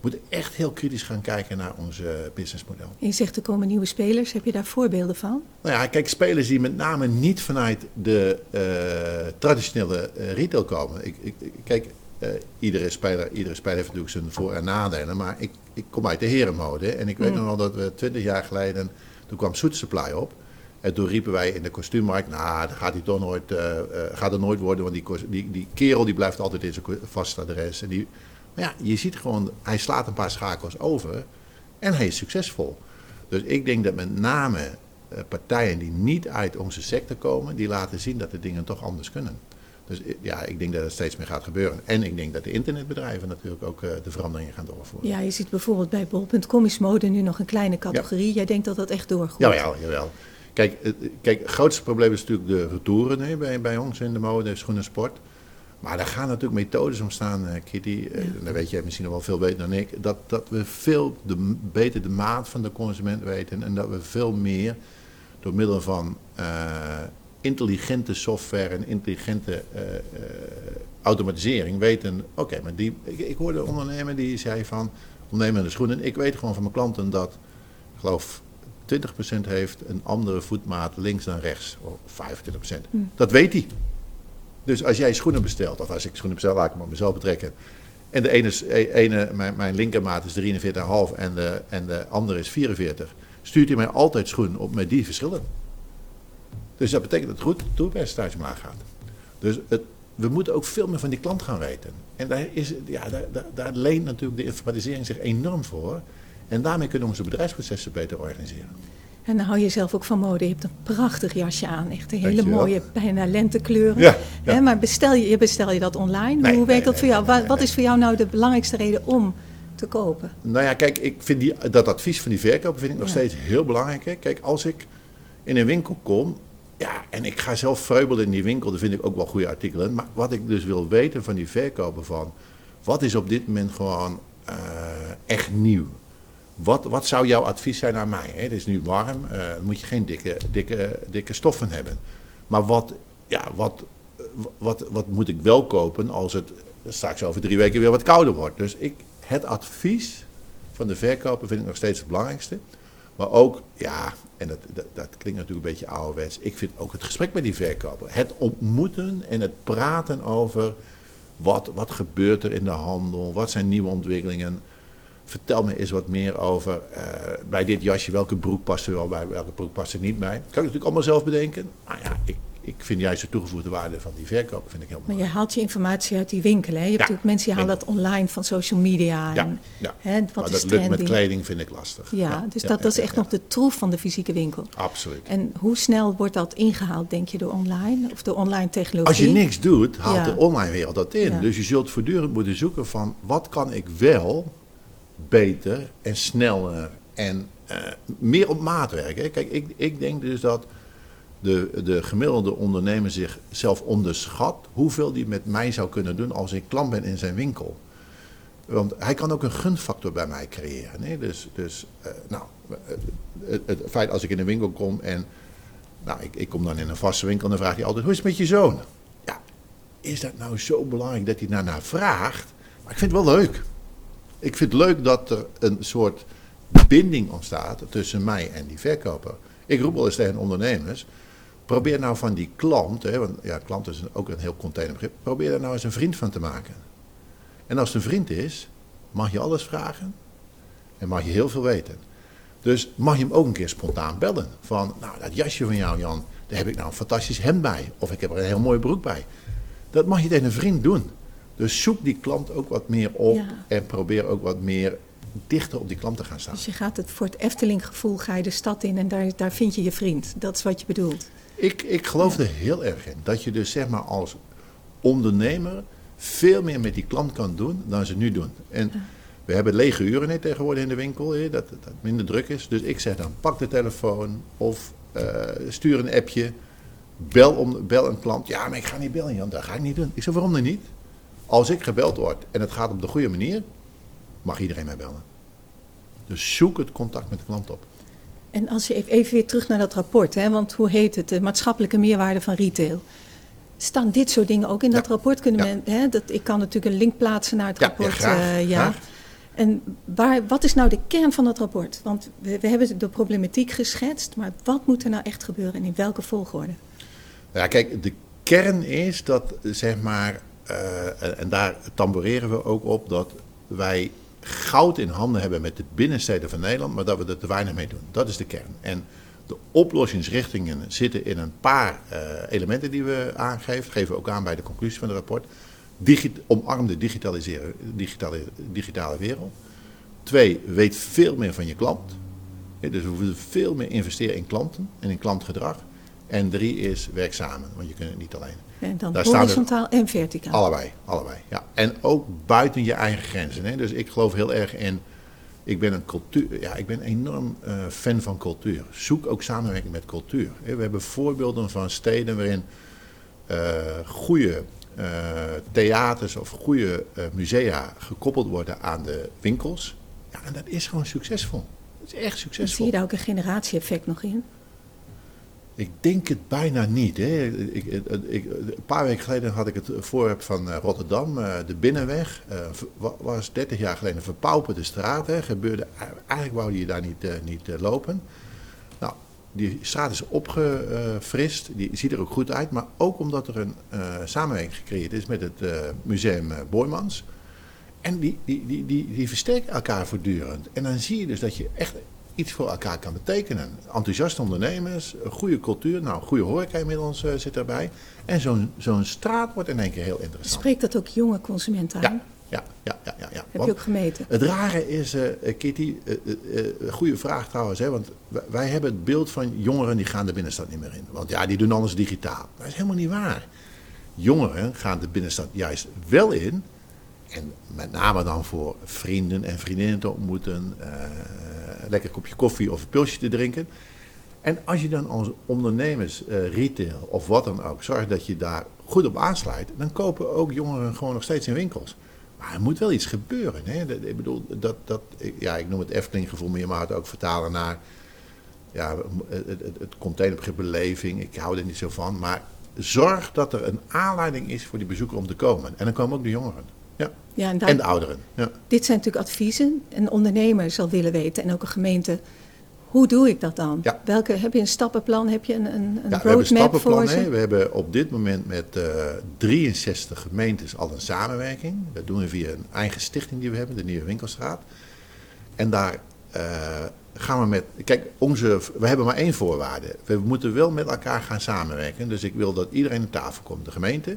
We moeten echt heel kritisch gaan kijken naar ons businessmodel. Je zegt er komen nieuwe spelers. Heb je daar voorbeelden van? Nou ja, kijk, spelers die met name niet vanuit de uh, traditionele uh, retail komen. Ik, ik, kijk, uh, iedere, speler, iedere speler heeft natuurlijk zijn voor- en nadelen. Maar ik, ik kom uit de herenmode. En ik weet mm. nog wel dat we twintig jaar geleden. Toen kwam Soet Supply op. En toen riepen wij in de kostuummarkt. Nou, dat gaat, hij toch nooit, uh, uh, gaat er nooit worden. Want die, die, die kerel die blijft altijd in zijn vaste adres. En die, maar ja, je ziet gewoon. Hij slaat een paar schakels over. En hij is succesvol. Dus ik denk dat met name partijen die niet uit onze sector komen. die laten zien dat de dingen toch anders kunnen. Dus ja, ik denk dat het steeds meer gaat gebeuren. En ik denk dat de internetbedrijven natuurlijk ook uh, de veranderingen gaan doorvoeren. Ja, je ziet bijvoorbeeld bij bol.com is mode nu nog een kleine categorie. Ja. Jij denkt dat dat echt doorgroeit? Jawel, jawel. Kijk, het, kijk, het grootste probleem is natuurlijk de retouren hè, bij, bij ons in de mode, schoenen, sport. Maar daar gaan natuurlijk methodes ontstaan, uh, Kitty. Uh, ja. Dat weet jij misschien nog wel veel beter dan ik. Dat, dat we veel de, beter de maat van de consument weten. En dat we veel meer door middel van intelligente software en intelligente uh, uh, automatisering weten. Oké, maar die, ik, ik, hoorde een ondernemer die zei van ondernemende schoenen. Ik weet gewoon van mijn klanten dat, ik geloof 20% heeft een andere voetmaat links dan rechts. Of 25%. Dat weet hij. Dus als jij schoenen bestelt, of als ik schoenen bestel, laat ik me op mezelf betrekken. En de ene, e- ene mijn, mijn linkermaat is 43,5 en de, en de andere is 44. Stuurt hij mij altijd schoenen op met die verschillen. Dus dat betekent dat het goed toerpercentage omlaag gaat. Dus het, we moeten ook veel meer van die klant gaan weten. En daar, is, ja, daar, daar, daar leent natuurlijk de informatisering zich enorm voor. En daarmee kunnen we onze bedrijfsprocessen beter organiseren. En dan hou je zelf ook van mode. Je hebt een prachtig jasje aan. Echt een hele mooie, bijna lentekleuren. Ja, ja. Maar bestel je, bestel je dat online? Nee, Hoe werkt nee, dat nee, voor jou? Wat is voor jou nou de belangrijkste reden om te kopen? Nou ja, kijk, ik vind die, dat advies van die verkoper vind ik nog Ja. steeds heel belangrijk. hè. Kijk, als ik in een winkel kom, ja, en ik ga zelf vreubelen in die winkel, dan vind ik ook wel goede artikelen. Maar wat ik dus wil weten van die verkoper van, wat is op dit moment gewoon eh, echt nieuw? Wat, wat zou jouw advies zijn aan mij? Hè? Het is nu warm, eh, moet je geen dikke, dikke, dikke stoffen hebben. Maar wat, ja, wat, wat, wat moet ik wel kopen als het straks over drie weken weer wat kouder wordt? Dus ik, het advies van de verkoper vind ik nog steeds het belangrijkste. Maar ook, ja, en dat, dat, klinkt natuurlijk een beetje ouderwets. Ik vind ook het gesprek met die verkoper. Het ontmoeten en het praten over wat, wat gebeurt er in de handel, wat zijn nieuwe ontwikkelingen. Vertel me eens wat meer over eh, bij dit jasje, welke broek past er wel bij, welke broek past er niet bij. Dat kan ik natuurlijk allemaal zelf bedenken. Maar ja, ik, ik vind juist de toegevoegde waarde van die verkoper vind ik heel Maar belangrijk. je haalt je informatie uit die winkelen. Hè? Je hebt Ja, natuurlijk mensen die halen dat online van social media. Ja, en, ja. Hè, wat maar is dat lukt met kleding vind ik lastig. Ja, dus ja, dat, dat is ja, echt ja. nog de troef van de fysieke winkel. Absoluut. En hoe snel wordt dat ingehaald, denk je, door online of door online technologie? Als je niks doet, haalt Ja. de online wereld dat in. Ja. Dus je zult voortdurend moeten zoeken van wat kan ik wel beter en sneller en eh, meer op maat werken. Kijk, ik, ik denk dus dat de, de gemiddelde ondernemer zichzelf onderschat hoeveel die met mij zou kunnen doen als ik klant ben in zijn winkel. Want hij kan ook een gunfactor bij mij creëren. Dus, dus eh, nou, eh, het, feit als ik in een winkel kom en nou, ik, ik kom dan in een vaste winkel en dan vraagt hij altijd: hoe is het met je zoon? Ja, is dat nou zo belangrijk dat hij daarnaar vraagt? Maar ik vind het wel leuk. Ik vind het leuk dat er een soort binding ontstaat tussen mij en die verkoper. Ik roep wel eens tegen ondernemers: probeer nou van die klant, hè, want ja, klant is ook een heel containerbegrip, probeer daar nou eens een vriend van te maken. En als het een vriend is, mag je alles vragen en mag je heel veel weten. Dus mag je hem ook een keer spontaan bellen. Van, nou, dat jasje van jou, Jan, daar heb ik nou een fantastisch hemd bij. Of ik heb er een heel mooi broek bij. Dat mag je tegen een vriend doen. Dus zoek die klant ook wat meer op. Ja. En probeer ook wat meer dichter op die klant te gaan staan. Dus je gaat het voor het Efteling gevoel, ga je de stad in en daar, daar vind je je vriend. Dat is wat je bedoelt. Ik, ik geloof er heel erg in. Dat je dus zeg maar als ondernemer veel meer met die klant kan doen dan ze nu doen. En we hebben lege uren hè, tegenwoordig in de winkel, hè, dat dat het minder druk is. Dus ik zeg dan, pak de telefoon of eh, stuur een appje. Bel, om, bel een klant. Ja, maar ik ga niet bellen, Jan. Dat ga ik niet doen. Ik zeg, waarom dan niet? Als ik gebeld word en het gaat op de goede manier, mag iedereen mij bellen. Dus zoek het contact met de klant op. En als je even, weer terug naar dat rapport, hè, want hoe heet het? De maatschappelijke meerwaarde van retail. Staan dit soort dingen ook in dat Ja. rapport? Kunnen Ja. men, hè, dat, ik kan natuurlijk een link plaatsen naar het Ja, rapport. ja, graag, eh, ja. graag. En waar, wat is nou de kern van dat rapport? Want we, we hebben de problematiek geschetst, maar wat moet er nou echt gebeuren en in welke volgorde? Ja, kijk, de kern is dat, zeg maar, eh, en, en daar tamboreren we ook op, dat wij goud in handen hebben met de binnensteden van Nederland, maar dat we er te weinig mee doen. Dat is de kern. En de oplossingsrichtingen zitten in een paar eh, elementen die we aangeven, geven we ook aan bij de conclusie van het rapport. Digi omarm de digitaliseren, digitale, digitale wereld. Twee, weet veel meer van je klant. Dus we moeten veel meer investeren in klanten en in klantgedrag. En drie is werk samen, want je kunt het niet alleen. En dan Daar horizontaal en verticaal. Allebei, allebei. Ja. En ook buiten je eigen grenzen. Hè. Dus ik geloof heel erg in. Ik ben een cultuur. Ja, ik ben enorm eh, fan van cultuur. Zoek ook samenwerking met cultuur. Hè, We hebben voorbeelden van steden waarin eh goede eh, theaters of goede musea gekoppeld worden aan de winkels. Ja, en dat is gewoon succesvol. Dat is echt Zie succesvol. je daar ook een generatie-effect nog in? Ik denk het bijna niet. Hè. Ik, ik, een paar weken geleden had ik het voorwerp van eh, Rotterdam, eh, de Binnenweg. eh, was 30 jaar geleden een verpauperde straat. Hè. Gebeurde, eigenlijk wou je daar niet, niet lopen. die straat is opgefrist, die ziet er ook goed uit. Maar ook omdat er een samenwerking gecreëerd is met het museum Boymans. En die, die, die, die, die versterken elkaar voortdurend. En dan zie je dus dat je echt iets voor elkaar kan betekenen. Enthousiaste ondernemers, goede cultuur, nou, goede horeca inmiddels uh, zit daarbij. En zo'n zo'n straat wordt in één keer heel interessant. Spreekt dat ook jonge consumenten aan? Ja, ja, ja. ja, ja. Heb je ook gemeten? Het rare is, uh, Kitty, uh, goede vraag trouwens, hè, want wij hebben het beeld van jongeren die gaan de binnenstad niet meer in. Want ja, die doen alles digitaal. Dat is helemaal niet waar. Jongeren gaan de binnenstad juist wel in. En met name dan voor vrienden en vriendinnen te ontmoeten, uh, lekker kopje koffie of een pilsje te drinken. En als je dan als ondernemers, uh, retail of wat dan ook, zorgt dat je daar goed op aansluit, dan kopen ook jongeren gewoon nog steeds in winkels. Maar er moet wel iets gebeuren. Hè? Ik bedoel, dat, dat, ja, ik noem het Efteling gevoel, maar je mag het ook vertalen naar ja, het, het, het containerbegrip beleving. Ik hou er niet zo van. Maar zorg dat er een aanleiding is voor die bezoeker om te komen. En dan komen ook de jongeren. Ja. Ja, en, en de ouderen. Ja. Dit zijn natuurlijk adviezen. Een ondernemer zal willen weten, en ook een gemeente, hoe doe ik dat dan? Ja. Welke, heb je een stappenplan? Heb je een, een, een ja, we hebben een roadmap voor stappenplan. We hebben op dit moment met uh, 63 gemeentes al een samenwerking. Dat doen we via een eigen stichting die we hebben, de Nieuwe Winkelstraat. En daar uh, gaan we met. Kijk, onze, we hebben maar één voorwaarde. We moeten wel met elkaar gaan samenwerken. Dus ik wil dat iedereen aan tafel komt. De gemeente,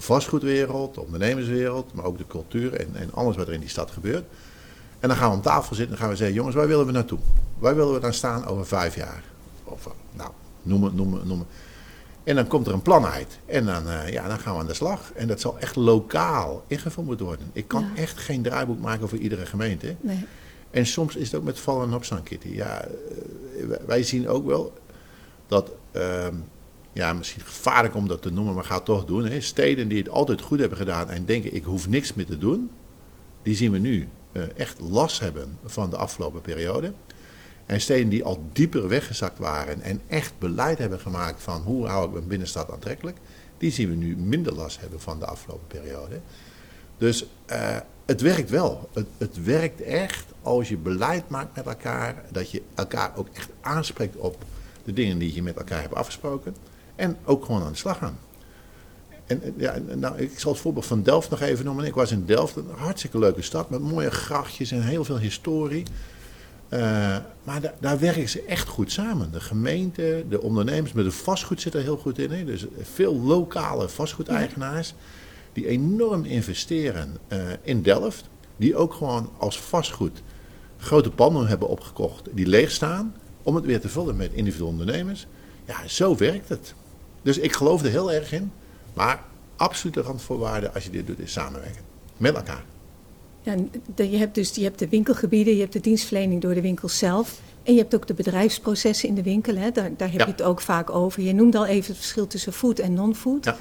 de vastgoedwereld, de ondernemerswereld, maar ook de cultuur en, en alles wat er in die stad gebeurt. En dan gaan we om tafel zitten en gaan we zeggen: jongens, waar willen we naartoe? Waar willen we dan staan over vijf jaar? Of, nou, noem het, noem het, noem het. En dan komt er een plan uit. En dan, uh, ja, dan gaan we aan de slag. En dat zal echt lokaal ingevuld worden. Ik kan Ja. echt geen draaiboek maken voor iedere gemeente. Nee. En soms is het ook met vallen en opstaan, Kitty. Ja, eh, wij- wij zien ook wel dat, ehm, ja, misschien gevaarlijk om dat te noemen, maar ga het toch doen. Hè. Steden die het altijd goed hebben gedaan en denken, ik hoef niks meer te doen, die zien we nu eh, echt last hebben van de afgelopen periode. En steden die al dieper weggezakt waren en echt beleid hebben gemaakt van hoe hou ik mijn binnenstad aantrekkelijk, die zien we nu minder last hebben van de afgelopen periode. Dus eh, het werkt wel. Het, het werkt echt als je beleid maakt met elkaar, dat je elkaar ook echt aanspreekt op de dingen die je met elkaar hebt afgesproken en ook gewoon aan de slag gaan. En eh, ja, nou, ik zal het voorbeeld van Delft nog even noemen. Ik was in Delft, een hartstikke leuke stad met mooie grachtjes en heel veel historie. Eh, maar da- daar werken ze echt goed samen. De gemeente, de ondernemers, met de vastgoed zit er heel goed in. Hè? Dus veel lokale vastgoedeigenaars die enorm investeren eh, in Delft. Die ook gewoon als vastgoed grote panden hebben opgekocht die leeg staan. Om het weer te vullen met individuele ondernemers. Ja, zo werkt het. Dus ik geloof er heel erg in. Maar absolute randvoorwaarde als je dit doet is samenwerken. Met elkaar. Ja, je hebt dus je hebt de winkelgebieden, je hebt de dienstverlening door de winkels zelf. En je hebt ook de bedrijfsprocessen in de winkel. Hè? Daar, daar heb Ja. je het ook vaak over. Je noemde al even het verschil tussen food en non-food. Ja.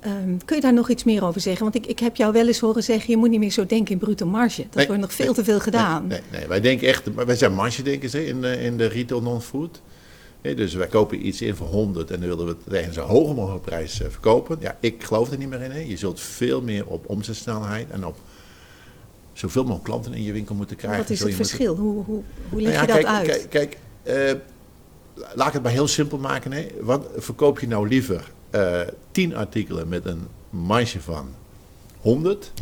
Ehm, kun je daar nog iets meer over zeggen? Want ik, ik heb jou wel eens horen zeggen, je moet niet meer zo denken in bruto marge. Dat Nee, wordt nog veel nee, te veel gedaan. Nee, nee, wij denken echt, wij zijn margedenkers in, de, in de retail non-food. Dus wij kopen iets in voor 100 en dan willen we het tegen zo'n hoge mogelijke prijs eh, verkopen. Ja, ik geloof er niet meer in. Hè. Je zult veel meer op omzetsnelheid en op zoveel mogelijk klanten in je winkel moeten krijgen. Wat is het moeten- verschil? Hoe, hoe, hoe leg Nou je dat kijk, uit? Kijk, kijk eh, laat ik het maar heel simpel maken. Hè. Wat verkoop je nou liever? eh 10 artikelen met een marge van 100?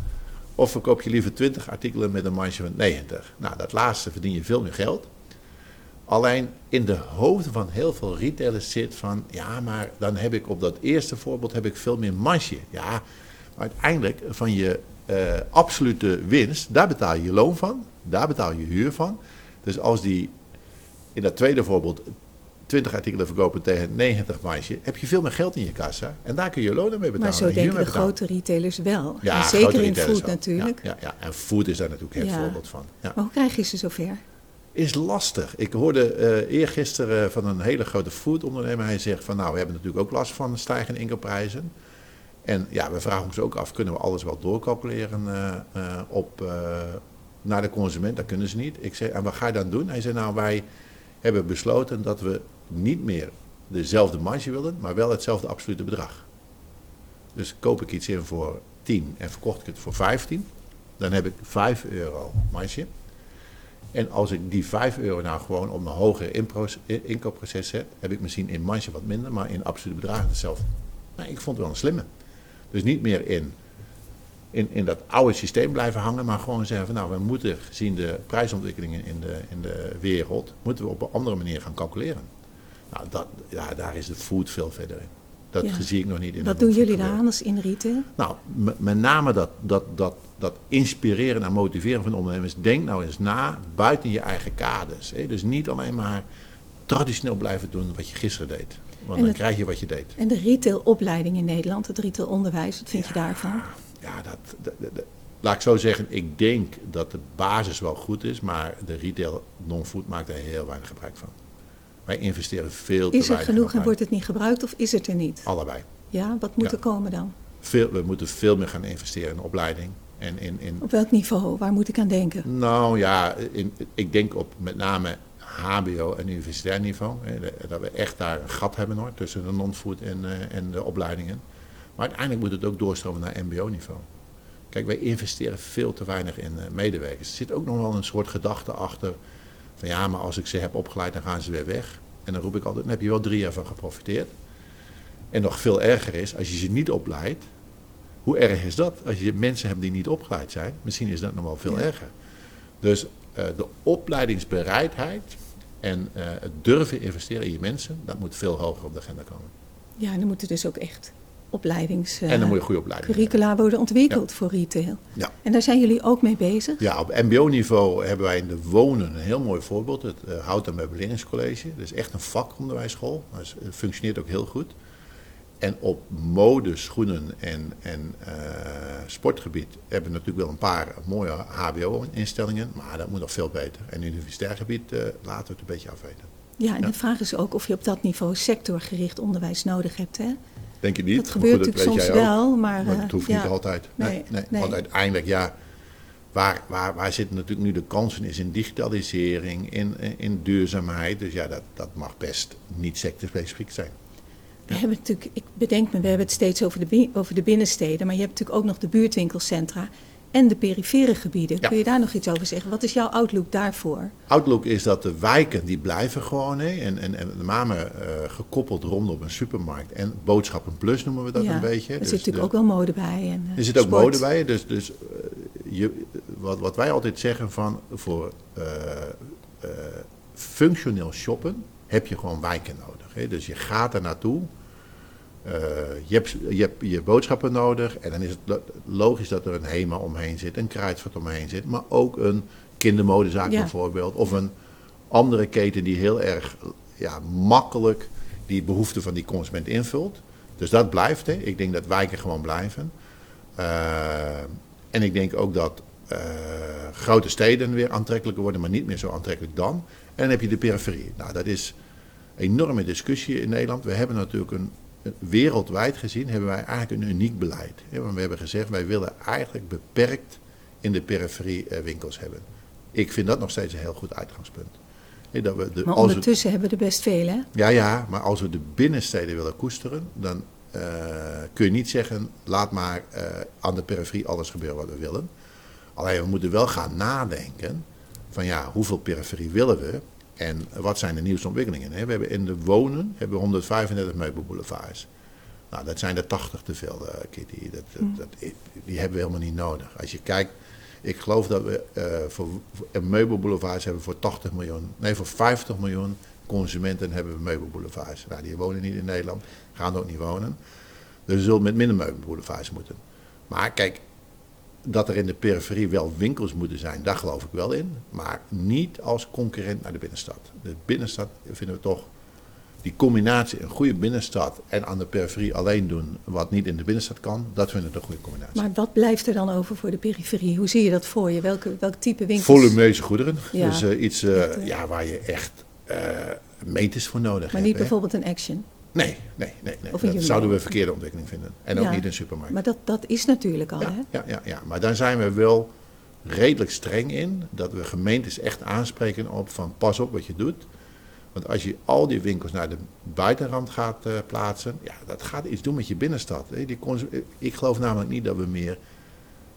Of verkoop je liever 20 artikelen met een marge van 90? Nou, dat laatste verdien je veel meer geld. Alleen in de hoofden van heel veel retailers zit van... ja, maar dan heb ik op dat eerste voorbeeld heb ik veel meer marge. Ja, maar uiteindelijk van je eh, absolute winst... daar betaal je je loon van, daar betaal je huur van. Dus als die in dat tweede voorbeeld 20 artikelen verkopen tegen 90 marge... heb je veel meer geld in je kassa. En daar kun je je lonen mee betalen. maar zo denken de betalen. grote retailers wel. Ja, en zeker in food wel. natuurlijk. Ja, ja, ja, en food is daar natuurlijk Ja. voorbeeld van. Ja. Maar hoe krijg je ze zover? Is lastig. Ik hoorde eh eergisteren van een hele grote foodondernemer. Hij zegt van nou, we hebben natuurlijk ook last van stijgende inkoopprijzen. En ja, we vragen ons ook af, kunnen we alles wel doorcalculeren eh, eh, op, naar de consument? Dat kunnen ze niet. Ik zei, en wat ga je dan doen? Hij zei nou, wij hebben besloten dat we niet meer dezelfde marge willen, maar wel hetzelfde absolute bedrag. Dus koop ik iets in voor 10 en verkocht ik het voor 15, dan heb ik 5 euro marge. En als ik die 5 euro nou gewoon op een hoger inkoopproces zet, heb ik misschien in marge wat minder, maar in absolute bedragen hetzelfde. Nou, ik vond het wel een slimme. Dus niet meer in, in, in dat oude systeem blijven hangen, maar gewoon zeggen van nou, we moeten gezien de prijsontwikkelingen in de, in de wereld, moeten we op een andere manier gaan calculeren. Nou, dat, ja, daar is de food veel verder in. Dat Ja. zie ik nog niet in Wat doen jullie daar als in retail? Nou, met name dat, dat, dat, dat inspireren en motiveren van ondernemers. Denk nou eens na buiten je eigen kaders. Hè? Dus niet alleen maar traditioneel blijven doen wat je gisteren deed. Want En dan het- krijg je wat je deed. En de retailopleiding in Nederland, het retailonderwijs, wat vind je daarvan? Ja, dat- dat- laat ik zo zeggen. Ik denk dat de basis wel goed is. Maar de retail non-food maakt er heel weinig gebruik van. Wij investeren veel te Is er weinig genoeg en wordt het niet gebruikt of is het er niet? Allebei. Ja, wat moet Ja. er komen dan? Veel, we moeten veel meer gaan investeren in opleiding. En in, in, Op welk niveau? Waar moet ik aan denken? Nou ja, in, ik denk op met name HBO en universitair niveau. Hè, dat we echt daar een gat hebben hoor, tussen de non-food en, eh, en de opleidingen. Maar uiteindelijk moet het ook doorstromen naar MBO-niveau. Kijk, wij investeren veel te weinig in eh, medewerkers. Er zit ook nog wel een soort gedachte achter. Van ja, maar als ik ze heb opgeleid, dan gaan ze weer weg. En dan roep ik altijd, dan heb je wel drie jaar van geprofiteerd. En nog veel erger is, als je ze niet opleidt, hoe erg is dat? Als je mensen hebt die niet opgeleid zijn, misschien is dat nog wel veel Ja. erger. Dus eh, de opleidingsbereidheid en eh, het durven investeren in je mensen, dat moet veel hoger op de agenda komen. Ja, en dan moeten dus ook echt opleidings... en dan moet je goede opleiding hebben. curricula worden ontwikkeld voor retail. Ja. En daar zijn jullie ook mee bezig? Ja, op mbo-niveau hebben wij in de wonen een heel mooi voorbeeld. Het uh, Hout- en Meubeleringscollege. Dat is echt een vakonderwijsschool. Dat het functioneert ook heel goed. En op mode, schoenen en, en eh, sportgebied hebben we natuurlijk wel een paar mooie HBO-instellingen. Maar dat moet nog veel beter. En universitair gebied eh, laten we het een beetje afweten. Ja, en Ja. de vraag is ook of je op dat niveau sectorgericht onderwijs nodig hebt. Hè? Denk je niet? Dat gebeurt goed, natuurlijk soms wel, maar... Maar eh, hoeft ja. niet altijd. Nee, Nee, nee, nee. Want uiteindelijk, ja, waar, waar, waar zitten natuurlijk nu de kansen is in digitalisering, in, in duurzaamheid. Dus ja, dat, dat mag best niet sectorspecifiek zijn. We hebben natuurlijk, ik bedenk me, we hebben het steeds over de, over de binnensteden, maar je hebt natuurlijk ook nog de buurtwinkelcentra en de perifere gebieden. Ja. Kun je daar nog iets over zeggen? Wat is jouw outlook daarvoor? Outlook is dat de wijken die blijven gewoon. Hè, en, en, en met name eh, gekoppeld rondom een supermarkt. En boodschappen plus noemen we dat ja, een beetje. er Dus zit natuurlijk de- ook wel mode bij. En, eh, Er zit ook sport. mode bij. Dus, dus eh, je, wat, wat wij altijd zeggen van voor functioneel shoppen heb je gewoon wijken nodig. Hè? Dus je gaat er naartoe. Eh, je, hebt, je hebt je boodschappen nodig. En dan is het lo- logisch dat er een HEMA omheen zit, een Kruidvat omheen zit. Maar ook een kindermodezaak Ja. bijvoorbeeld. Of een andere keten die heel erg ja, makkelijk die behoeften van die consument invult. Dus dat blijft. Hè. Ik denk dat wijken gewoon blijven. Eh, en ik denk ook dat eh, grote steden weer aantrekkelijker worden, maar niet meer zo aantrekkelijk dan. En dan heb je de periferie. Nou, dat is een enorme discussie in Nederland. We hebben natuurlijk een- wereldwijd gezien hebben wij eigenlijk een uniek beleid. Want we hebben gezegd, wij willen eigenlijk beperkt in de periferie eh, winkels hebben. Ik vind dat nog steeds een heel goed uitgangspunt. Dat we de, Maar we- ondertussen hebben we er best veel, hè? ja, ja, maar als we de binnensteden willen koesteren, dan eh, kun je niet zeggen, laat maar eh, aan de periferie alles gebeuren wat we willen. Alleen we moeten wel gaan nadenken van ja, hoeveel periferie willen we en wat zijn de nieuwste ontwikkelingen. hè? We hebben in de wonen hebben we 135 meubelboulevards. Nou, dat zijn er 80 te veel, eh, Kitty. Dat, dat, dat- die hebben we helemaal niet nodig. Als je kijkt, ik geloof dat we eh, voor, voor een meubelboulevards hebben voor 80 miljoen, nee, voor 50 miljoen consumenten hebben we meubelboulevards. Nou, die wonen niet in Nederland, gaan ook niet wonen. Dus we zullen met minder meubelboulevards moeten. Maar kijk, dat er in de periferie wel winkels moeten zijn, daar geloof ik wel in. Maar niet als concurrent naar de binnenstad. De binnenstad vinden we toch, die combinatie, een goede binnenstad en aan de periferie alleen doen wat niet in de binnenstad kan, dat vinden we een goede combinatie. Maar wat blijft er dan over voor de periferie? Hoe zie je dat voor je? Welke, welk type winkels? Volumeuze goederen. Ja. Dus eh, iets eh, Echt, eh, ja, waar je echt meters voor nodig Maar hebt. niet hè. bijvoorbeeld een action. Nee, nee, nee. nee. Of Dat zouden we een verkeerde ontwikkeling vinden. En ook Ja. niet een supermarkt. Maar dat, dat is natuurlijk al, hè? Ja, ja, ja, ja, maar daar zijn we wel redelijk streng in. Dat we gemeentes echt aanspreken op van pas op wat je doet. Want als je al die winkels naar de buitenrand gaat eh, plaatsen, ja, dat gaat iets doen met je binnenstad. Hè. Die cons- ik geloof namelijk niet dat we meer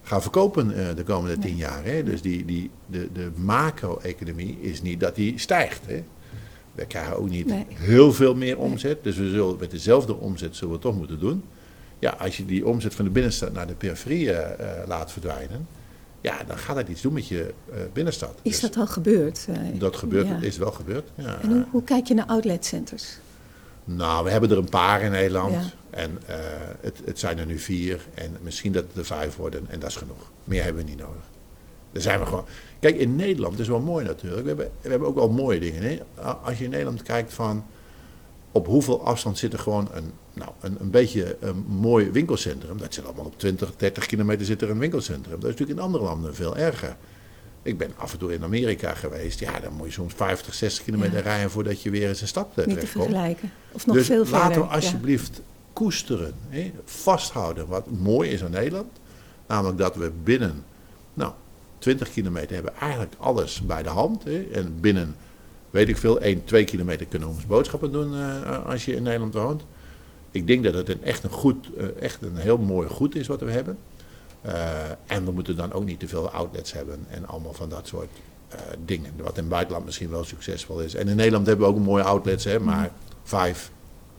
gaan verkopen eh, de komende tien jaar. Hè? Dus die, die, de, de macro-economie is niet dat die stijgt. Hè? We krijgen ook niet Nee. heel veel meer omzet. Dus we zullen met dezelfde omzet zullen we het toch moeten doen. Ja, als je die omzet van de binnenstad naar de periferie eh, eh, laat verdwijnen, ja, dan gaat dat iets doen met je eh, binnenstad. Is Dus dat al gebeurd? dat gebeurt, Ja. is wel gebeurd. Ja. En hoe, hoe kijk je naar outletcenters? Nou, we hebben er een paar in Nederland. Ja. En het, het zijn er nu vier. En misschien dat het er vijf worden. En dat is genoeg. Meer hebben we niet nodig. Daar zijn we gewoon. Kijk, in Nederland, is wel mooi natuurlijk. We hebben, we hebben ook wel mooie dingen. Hè? Als je in Nederland kijkt van. Op hoeveel afstand zit er gewoon een, nou, een, een beetje een mooi winkelcentrum. Dat zit allemaal op 20, 30 kilometer zit er een winkelcentrum. Dat is natuurlijk in andere landen veel erger. Ik ben af en toe in Amerika geweest. Ja, dan moet je soms 50, 60 kilometer Ja. rijden voordat je weer eens een stad eh, Niet te terechtkomt. vergelijken. Of nog dus veel verder. laten we ja. alsjeblieft koesteren, hè, vasthouden wat mooi is aan Nederland. Namelijk dat we binnen nou, 20 kilometer hebben eigenlijk alles bij de hand. Hè, en binnen, weet ik veel, 1, 2 kilometer kunnen we ons boodschappen doen eh, als je in Nederland woont. Ik denk dat het een, echt, een goed, eh, echt een heel mooi goed is wat we hebben. Eh, en we moeten dan ook niet te veel outlets hebben en allemaal van dat soort dingen. Wat in het buitenland misschien wel succesvol is. En in Nederland hebben we ook mooie outlets, hè, maar vijf,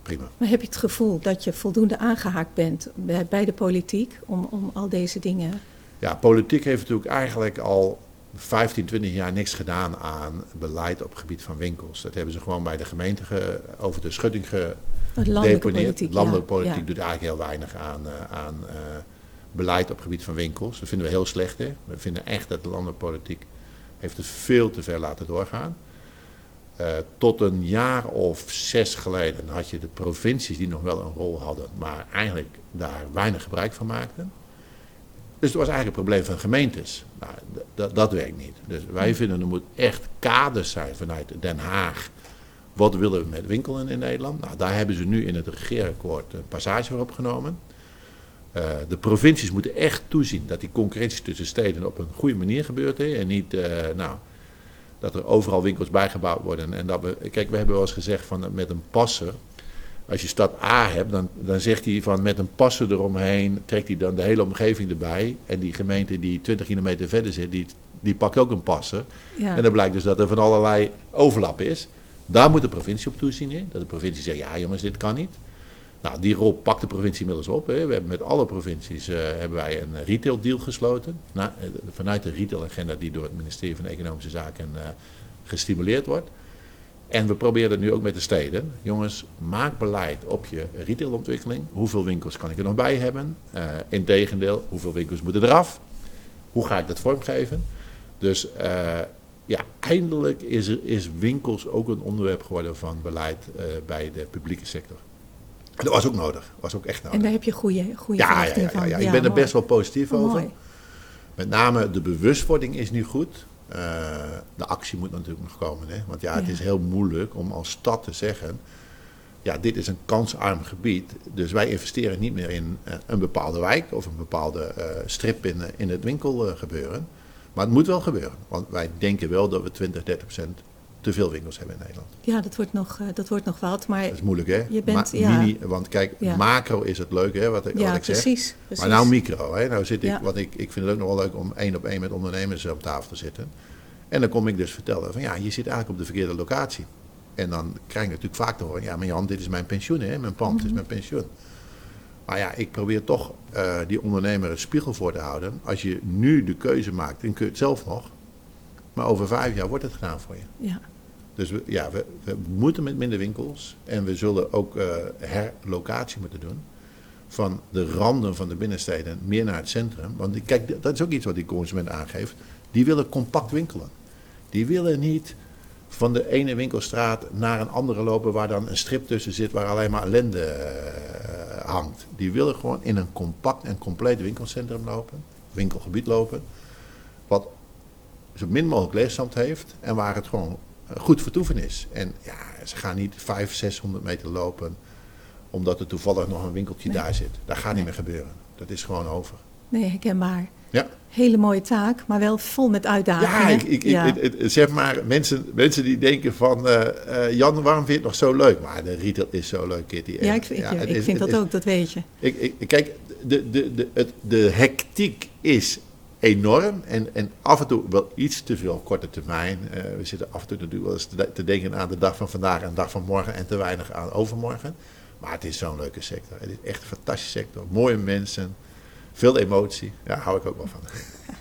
prima. Maar heb je het gevoel dat je voldoende aangehaakt bent bij, bij de politiek om, om al deze dingen... Ja, politiek heeft natuurlijk eigenlijk al 15, 20 jaar niks gedaan aan beleid op het gebied van winkels. Dat hebben ze gewoon bij de gemeente ge- over de schutting Landelijke gedeponeerd. politiek, Landelijke ja, politiek ja. doet eigenlijk heel weinig aan, eh, aan eh, beleid op het gebied van winkels. Dat vinden we heel slecht. Hè? We vinden echt dat de landelijke politiek heeft het veel te ver laten doorgaan. Eh, tot een jaar of zes geleden had je de provincies die nog wel een rol hadden, maar eigenlijk daar weinig gebruik van maakten. Dus het was eigenlijk een probleem van gemeentes. Nou, dat- werkt niet. Dus wij vinden er moet echt kaders zijn vanuit Den Haag. Wat willen we met winkelen in Nederland? Nou, daar hebben ze nu in het regeerakkoord een passage voor opgenomen. Eh, de provincies moeten echt toezien dat die concurrentie tussen steden op een goede manier gebeurt. Hè? En niet eh, nou, dat er overal winkels bijgebouwd worden. En dat we, kijk, we hebben wel eens gezegd van met een passer. Als je stad A hebt, dan, dan zegt hij van met een passer eromheen, trekt hij dan de hele omgeving erbij. En die gemeente die 20 kilometer verder zit, die, die pakt ook een passer. Ja. En dan blijkt dus dat er van allerlei overlap is. Daar moet de provincie op toezien. Hè? Dat de provincie zegt, ja jongens, dit kan niet. Nou, die rol pakt de provincie inmiddels op. Hè. We hebben met alle provincies eh, hebben wij een retail deal gesloten. Na, eh, vanuit de retail agenda die door het ministerie van Economische Zaken eh, gestimuleerd wordt. En we proberen het nu ook met de steden. Jongens, maak beleid op je retailontwikkeling. Hoeveel winkels kan ik er nog bij hebben? Eh integendeel, hoeveel winkels moeten eraf? Hoe ga ik dat vormgeven? Dus eh, ja, eindelijk is, er, is winkels ook een onderwerp geworden van beleid eh, bij de publieke sector. En dat was ook nodig. was ook echt En nodig. daar heb je goede, goede Ja, ja, ja, ja, van. ja. ik ben er best wel positief Oh, over. Met name de bewustwording is nu goed. Eh, de actie moet natuurlijk nog komen. Hè? Want ja, het Ja. is heel moeilijk om als stad te zeggen... ja, dit is een kansarm gebied. Dus wij investeren niet meer in eh, een bepaalde wijk... of een bepaalde eh, strip in, in het winkelgebeuren. Maar het moet wel gebeuren. Want wij denken wel dat we 20, 30 procent te veel winkels hebben in Nederland. Ja, dat wordt nog, eh, dat wordt nog wat. Maar Dat is moeilijk, hè? Je bent- ja. mini, want kijk, Ja. macro is het leuke, hè, wat ik, ja, wat ik zeg. precies, precies. Maar nou micro, hè? nou zit ik, Ja. want ik, ik vind het ook nog wel leuk om één op één met ondernemers op tafel te zitten. En dan kom ik dus vertellen van ja, je zit eigenlijk op de verkeerde locatie. En dan krijg ik natuurlijk vaak te horen, ja maar Jan, dit is mijn pensioen, hè? mijn pand Mhm. is mijn pensioen. Maar ja, ik probeer toch eh, die ondernemer een spiegel voor te houden. Als je nu de keuze maakt, dan kun je het zelf nog. Maar over vijf jaar wordt het gedaan voor je. Ja, Dus we, ja, we, we moeten met minder winkels. En we zullen ook eh, herlocatie moeten doen. Van de randen van de binnensteden meer naar het centrum. Want kijk, dat is ook iets wat die consument aangeeft. Die willen compact winkelen. Die willen niet van de ene winkelstraat naar een andere lopen waar dan een strip tussen zit waar alleen maar ellende eh, hangt. Die willen gewoon in een compact en compleet winkelcentrum lopen, winkelgebied lopen, wat zo min mogelijk leegstand heeft en waar het gewoon goed vertoeven is. En ja, ze gaan niet 500, 600 meter lopen omdat er toevallig nog een winkeltje Nee. daar zit. Dat gaat niet meer gebeuren. Dat is gewoon over. nee, herkenbaar. Ja. Hele mooie taak, maar wel vol met Ja, uitdagingen. ik, ik, ik- het- zeg maar, mensen, mensen die denken van, eh, eh, Jan, waarom vind je het nog zo leuk? Maar de retail is zo leuk, Kitty. Ja, ik, ik, ja, het ik vind het dat ook, dat weet je. Ik, ik, kijk, de, de, de, het, de hectiek is enorm en, en af en toe wel iets te veel korte termijn. Uh, we zitten af en toe natuurlijk wel eens te, te, denken aan de dag van vandaag en de dag van morgen en te weinig aan overmorgen. Maar het is zo'n leuke sector. Het is echt een fantastische sector. Mooie mensen, veel emotie. Ja, daar hou ik ook wel van.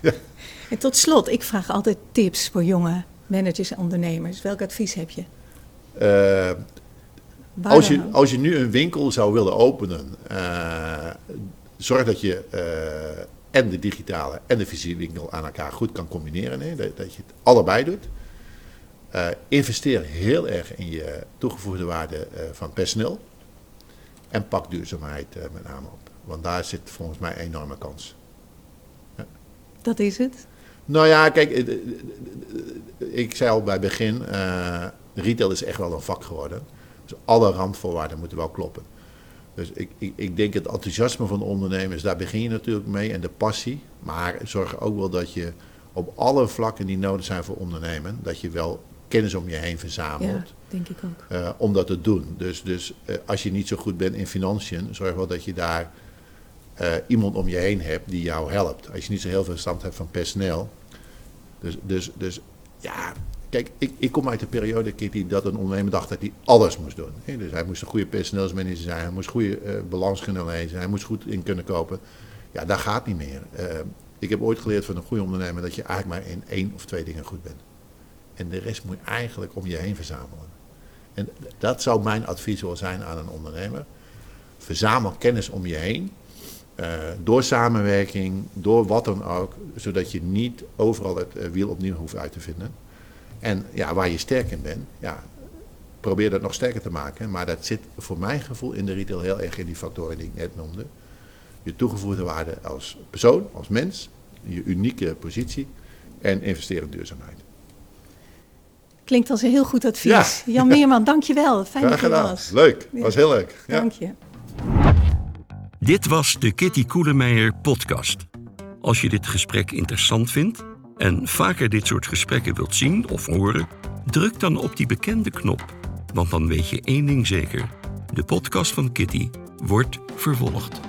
En tot slot, ik vraag altijd tips voor jonge managers en ondernemers. Welk advies heb je? Uh, als, je als je nu een winkel zou willen openen, uh, zorg dat je en de digitale en de fysieke winkel aan elkaar goed kan combineren. Hè? Dat, dat, je het allebei doet. investeer heel erg in je toegevoegde waarde van personeel. En pak duurzaamheid met name op. Want daar zit volgens mij een enorme kans. Ja. Dat is het? Nou ja, kijk, eh, eh, eh, ik zei al bij het begin, retail is echt wel een vak geworden. Dus alle randvoorwaarden moeten wel kloppen. Dus ik, ik, ik denk het enthousiasme van de ondernemers, daar begin je natuurlijk mee en de passie. Maar zorg ook wel dat je op alle vlakken die nodig zijn voor ondernemen, dat je wel kennis om je heen verzamelt. Ja, denk ik ook. Uh, om dat te doen. Dus, dus uh, als je niet zo goed bent in financiën, zorg wel dat je daar uh, iemand om je heen hebt die jou helpt. Als je niet zo heel veel verstand hebt van personeel. Dus, dus, dus ja, kijk, ik, ik kom uit de periode Kitty, dat een ondernemer dacht dat hij alles moest doen. Dus hij moest een goede personeelsmanager zijn, hij moest goede uh, balans kunnen lezen, hij moest goed in kunnen kopen. Ja, dat gaat niet meer. Uh, ik heb ooit geleerd van een goede ondernemer dat je eigenlijk maar in één of twee dingen goed bent. En de rest moet je eigenlijk om je heen verzamelen. En dat zou mijn advies wel zijn aan een ondernemer. Verzamel kennis om je heen. Uh, door samenwerking, door wat dan ook, zodat je niet overal het wiel opnieuw hoeft uit te vinden. En ja, waar je sterk in bent, ja, probeer dat nog sterker te maken. Maar dat zit voor mijn gevoel in de retail heel erg in die factoren die ik net noemde. Je toegevoegde waarde als persoon, als mens, je unieke positie en investeren in duurzaamheid. Klinkt als een heel goed advies. Ja. Jan Meerman, dankjewel. Fijn Graag dat je gedaan. was. Leuk, was heel leuk. Ja. Dank je. Dit was de Kitty Koelemeijer podcast. Als je dit gesprek interessant vindt en vaker dit soort gesprekken wilt zien of horen, druk dan op die bekende knop. Want dan weet je één ding zeker: de podcast van Kitty wordt vervolgd.